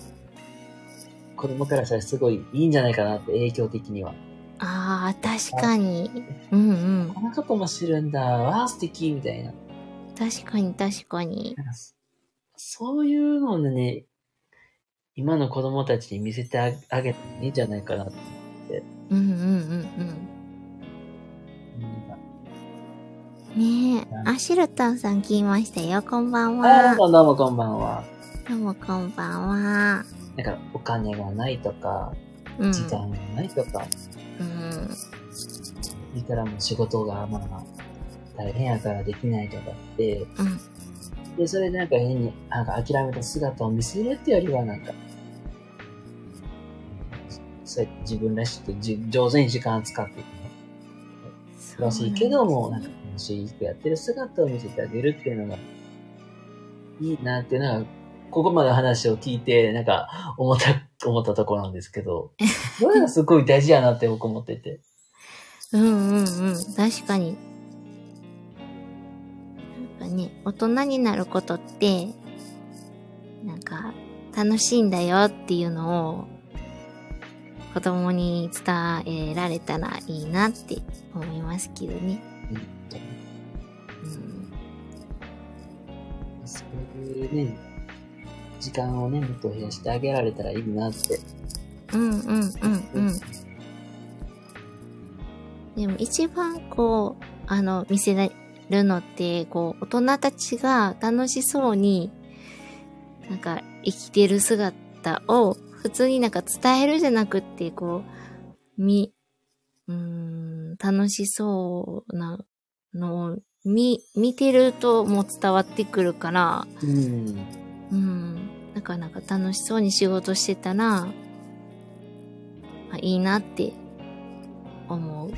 子供からしたらすごいいいんじゃないかなって、影響的には。ああ、確かに。うんうん。こんなこともしてるんだ、わあ素敵みたいな。確かに確かに。そそういうのをね、今の子供たちに見せてああげてもいいんじゃないかなって。うんうんうんうん。ねえ。あ、シルトンさん来ましたよ。こんばんは。どうもどうもこんばんは。どうもこんばんは。なんかお金がないとか、うん。時間がないとか、うん。言ったらもう仕事がまあ大変やからできないとかって、うん。で、それでなんか変になんか諦めた姿を見せるってよりはなんか、そうやって自分らしくじ上手に時間を使っていくの。らしいけども、なんか楽しくやってる姿を見せてあげるっていうのが、いいなっていうのが、ここまでの話を聞いて、なんか、思った、思ったところなんですけど、それがすごい大事やなって僕思ってて。うんうんうん。確かに。ね、大人になることって、なんか、楽しいんだよっていうのを、子供に伝えられたらいいなって思いますけどね。うん。そういうね、時間をね、もっと増やしてあげられたらいいなって。うんうんうんうん。でも一番こう、あの、見せらるのって、こう、大人たちが楽しそうに、なんか、生きてる姿を、普通になんか伝えるじゃなくって、こう、み、うーん、楽しそうなのを、見、見てるともう伝わってくるから、うん。うん。なかなか楽しそうに仕事してたら、あいいなって思う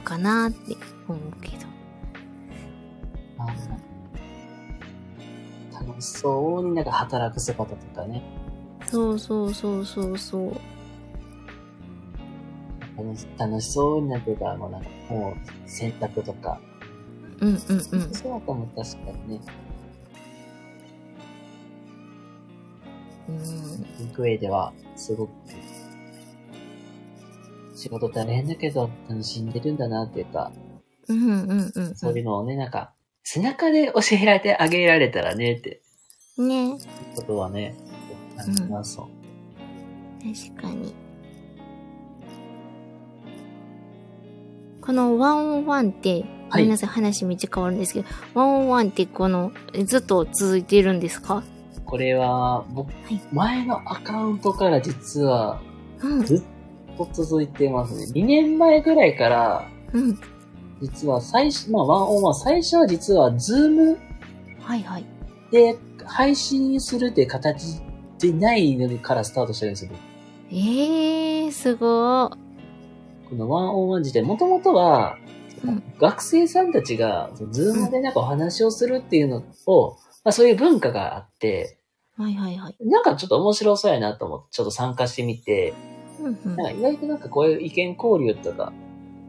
かなって思うけど。楽しそうになんか働く姿とかね。そうそうそうそうそう。楽し楽しそうになんていうか、もうなんか、もう洗濯とか。うんうんうん。姿も確かにね、うん、行く上では、すごく、仕事大変だけど、楽しんでるんだなっていうか、うんうんうんそういうのをね、なんか、背中で教えられてあげられたらね、ってうん。ねことはね、感じます。確かに。このワンオンワンって、ごはいめんなさい、話めっちゃ変わるんですけど、ワンオンワンってこの、えずっと続いてるんですか？これは、僕、い前のアカウントから実は、うん。ずっと続いてますね。2年前ぐらいから、うん。実は最初、まあ、 One on One、最初は実は、 Zoom はいはい。で配信するって形でないのからスタートしてるんですよ。ええー、すごー。この One on One 自体、もともとは、うん学生さんたちが、 Zoom でなんかお話をするっていうのを、まあそういう文化があって、はいはいはい。なんかちょっと面白そうやなと思って、ちょっと参加してみて、うんうん。なんか意外となんかこういう意見交流とか、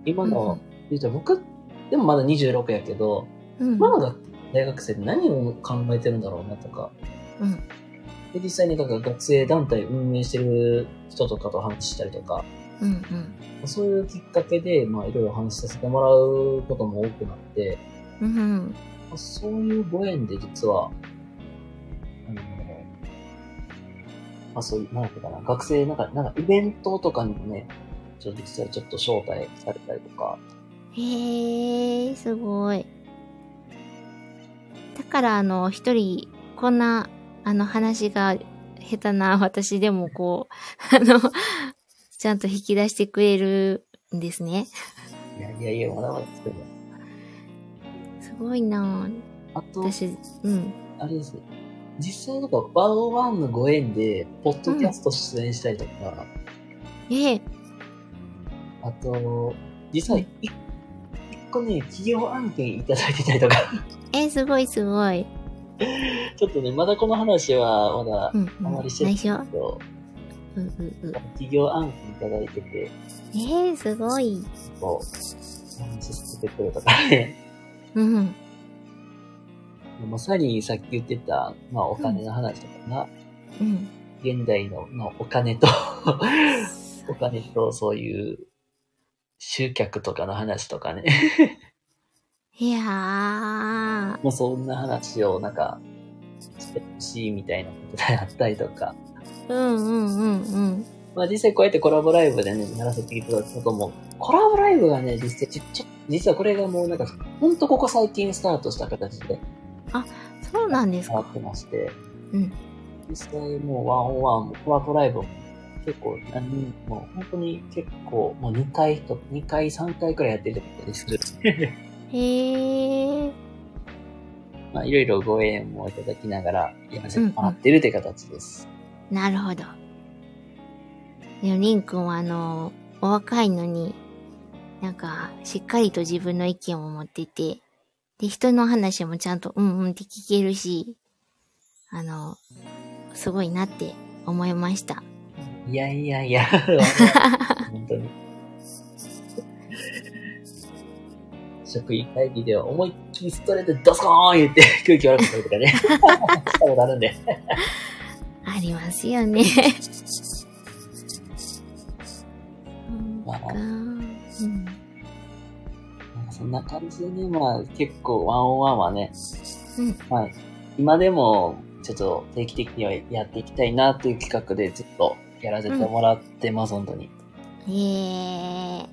今の、言うと僕、でもまだ26やけど、うん。今の大学生って何を考えてるんだろうなとか、うん。で、実際になんか学生団体運営してる人とかと話したりとか、うんうん。そういうきっかけで、まあいろいろ話させてもらうことも多くなって、うんうん。まあそういうご縁で実は、あの、まあそういう、なんていうかな、学生、なんか、なんかイベントとかにもね、ちょっと実際ちょっと招待されたりとか、へえ、すごい。だから、あの、一人、こんな、あの、話が下手な私でも、こう、あの、ちゃんと引き出してくれるんですね。いやいやいや、まだまだ作るすごいなぁあと、私、うん。あれですね。実際なんか、ワンオンワンのご縁で、ポッドキャスト出演したりとか、ええ、あと、実はい一個ね、企業案件いただいてたりとか、え、すごいすごい。ちょっとね、まだこの話はまだうん、うん。あまりしてないけど、うんうんうん。企業案件いただいてて、えー、すごい。こう、お話ししてくるとかね。うん。まさにさっき言ってた、まあお金の話とかが、うん。現代の、まあ、お金と、お金とそういう集客とかの話とかね。いやー。もうそんな話をなんか、してほしいみたいなことであったりとか。うんうんうんうん。まあ実際こうやってコラボライブでね、やらせていただくことも、コラボライブがね、実際ちょ、ちょ、実はこれがもうなんか、ほんとここ最近スタートした形でそうなんですか。変わってまして、うん。実際もうワンオンワンもコラボライブも結構何人も、本当に結構もう2回と、2回3回くらいやってるってことでする。へー。まあいろいろご縁もいただきながらやらせてもらってるって形です。なるほど。でも、リンくんはあの、お若いのに、なんか、しっかりと自分の意見を持ってて、で、人の話もちゃんとうんうんって聞けるし、あの、すごいなって思いました。いやいやいや、本当に。職員会議では思いっきりストレートでドスコーン言って空気悪くなるとかね。したことあるんで。ありますよね。まあそうん。そんな感じでね、まあ結構ワンオンワンはね、うんまあ今でもちょっと定期的にはやっていきたいなっていう企画でずっとやらせてもらってます、本当に。へえ。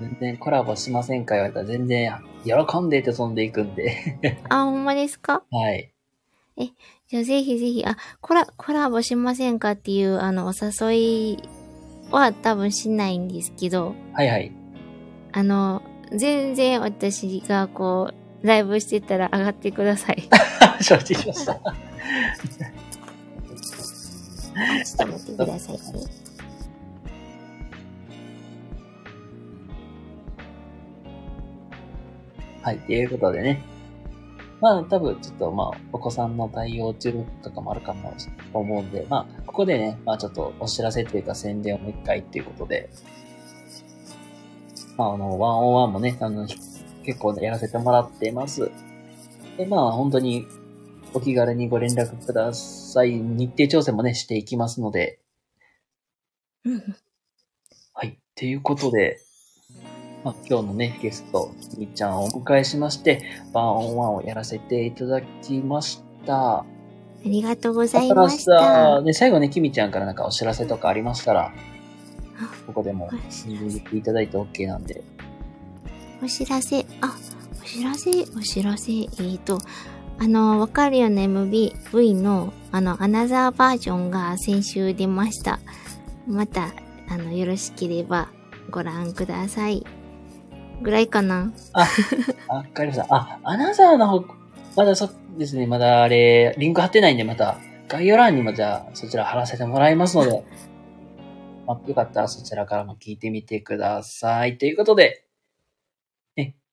全然コラボしませんか言われたら全然喜んでって飛んでいくんで。あ、ほんまですか？はい。じゃあぜひぜひ、あ、コラ、コラボしませんかっていう、あの、お誘いは多分しないんですけど、はいはい。あの、全然私がこう、ライブしてたら上がってください。承知しました。ちょっと待ってください。はい。ということでね。まあ、多分、ちょっと、まあ、お子さんの対応中とかもあるかもと思うんで、まあ、ここでね、まあ、ちょっとお知らせというか宣伝をもう一回っていうことで、まあ、あの、ワンオンワンもね、あの、結構やらせてもらってます。で、まあ、本当に、お気軽にご連絡ください。日程調整もね、していきますので、うんはい。っていうことで、まあ、今日のね、ゲスト、みっちゃんをお迎えしまして、ワンオンワンをやらせていただきました。ありがとうございましさ、た。ね、最後ね、きみちゃんからなんかお知らせとかありましたら、あここでも言っていただいて OK なんで。お知らせ、あ、お知らせ、お知らせ、えーと、あの、わかるような MV の、あの、アナザーバージョンが先週出ました。また、あの、よろしければご覧ください。ぐらいかな？あ、わかりました。あ、アナザーの方、まだそうですね、まだあれ、リンク貼ってないんで、また概要欄にもじゃあそちら貼らせてもらいますので、まあ、よかったらそちらからも聞いてみてください。ということで、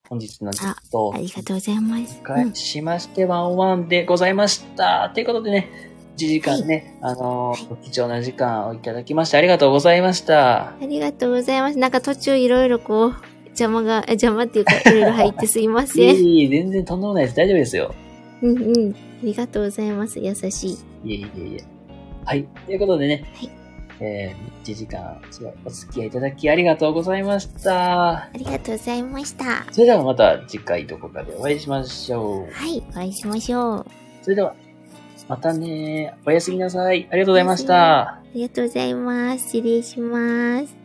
本日のゲストをありがとうございます。お迎えしまして、ワンワンでございました。ということでね、1時間ね、あのー貴重な時間をいただきましてありがとうございました。ありがとうございます。なんか途中いろいろこう、邪魔が、え 邪魔っていうか、いろいろ入ってすいまいせん。え いえ、全然とんでもないです。大丈夫ですよ。うんうん。ありがとうございます。優しい。いえいえいえ。はい。ということでね、はいえー、1時間お付き合いいただきありがとうございました。ありがとうございました。それではまた次回どこかでお会いしましょう。はい、お会いしましょう。それでは、またねおやすみなさい。ありがとうございました。ありがとうございます。失礼します。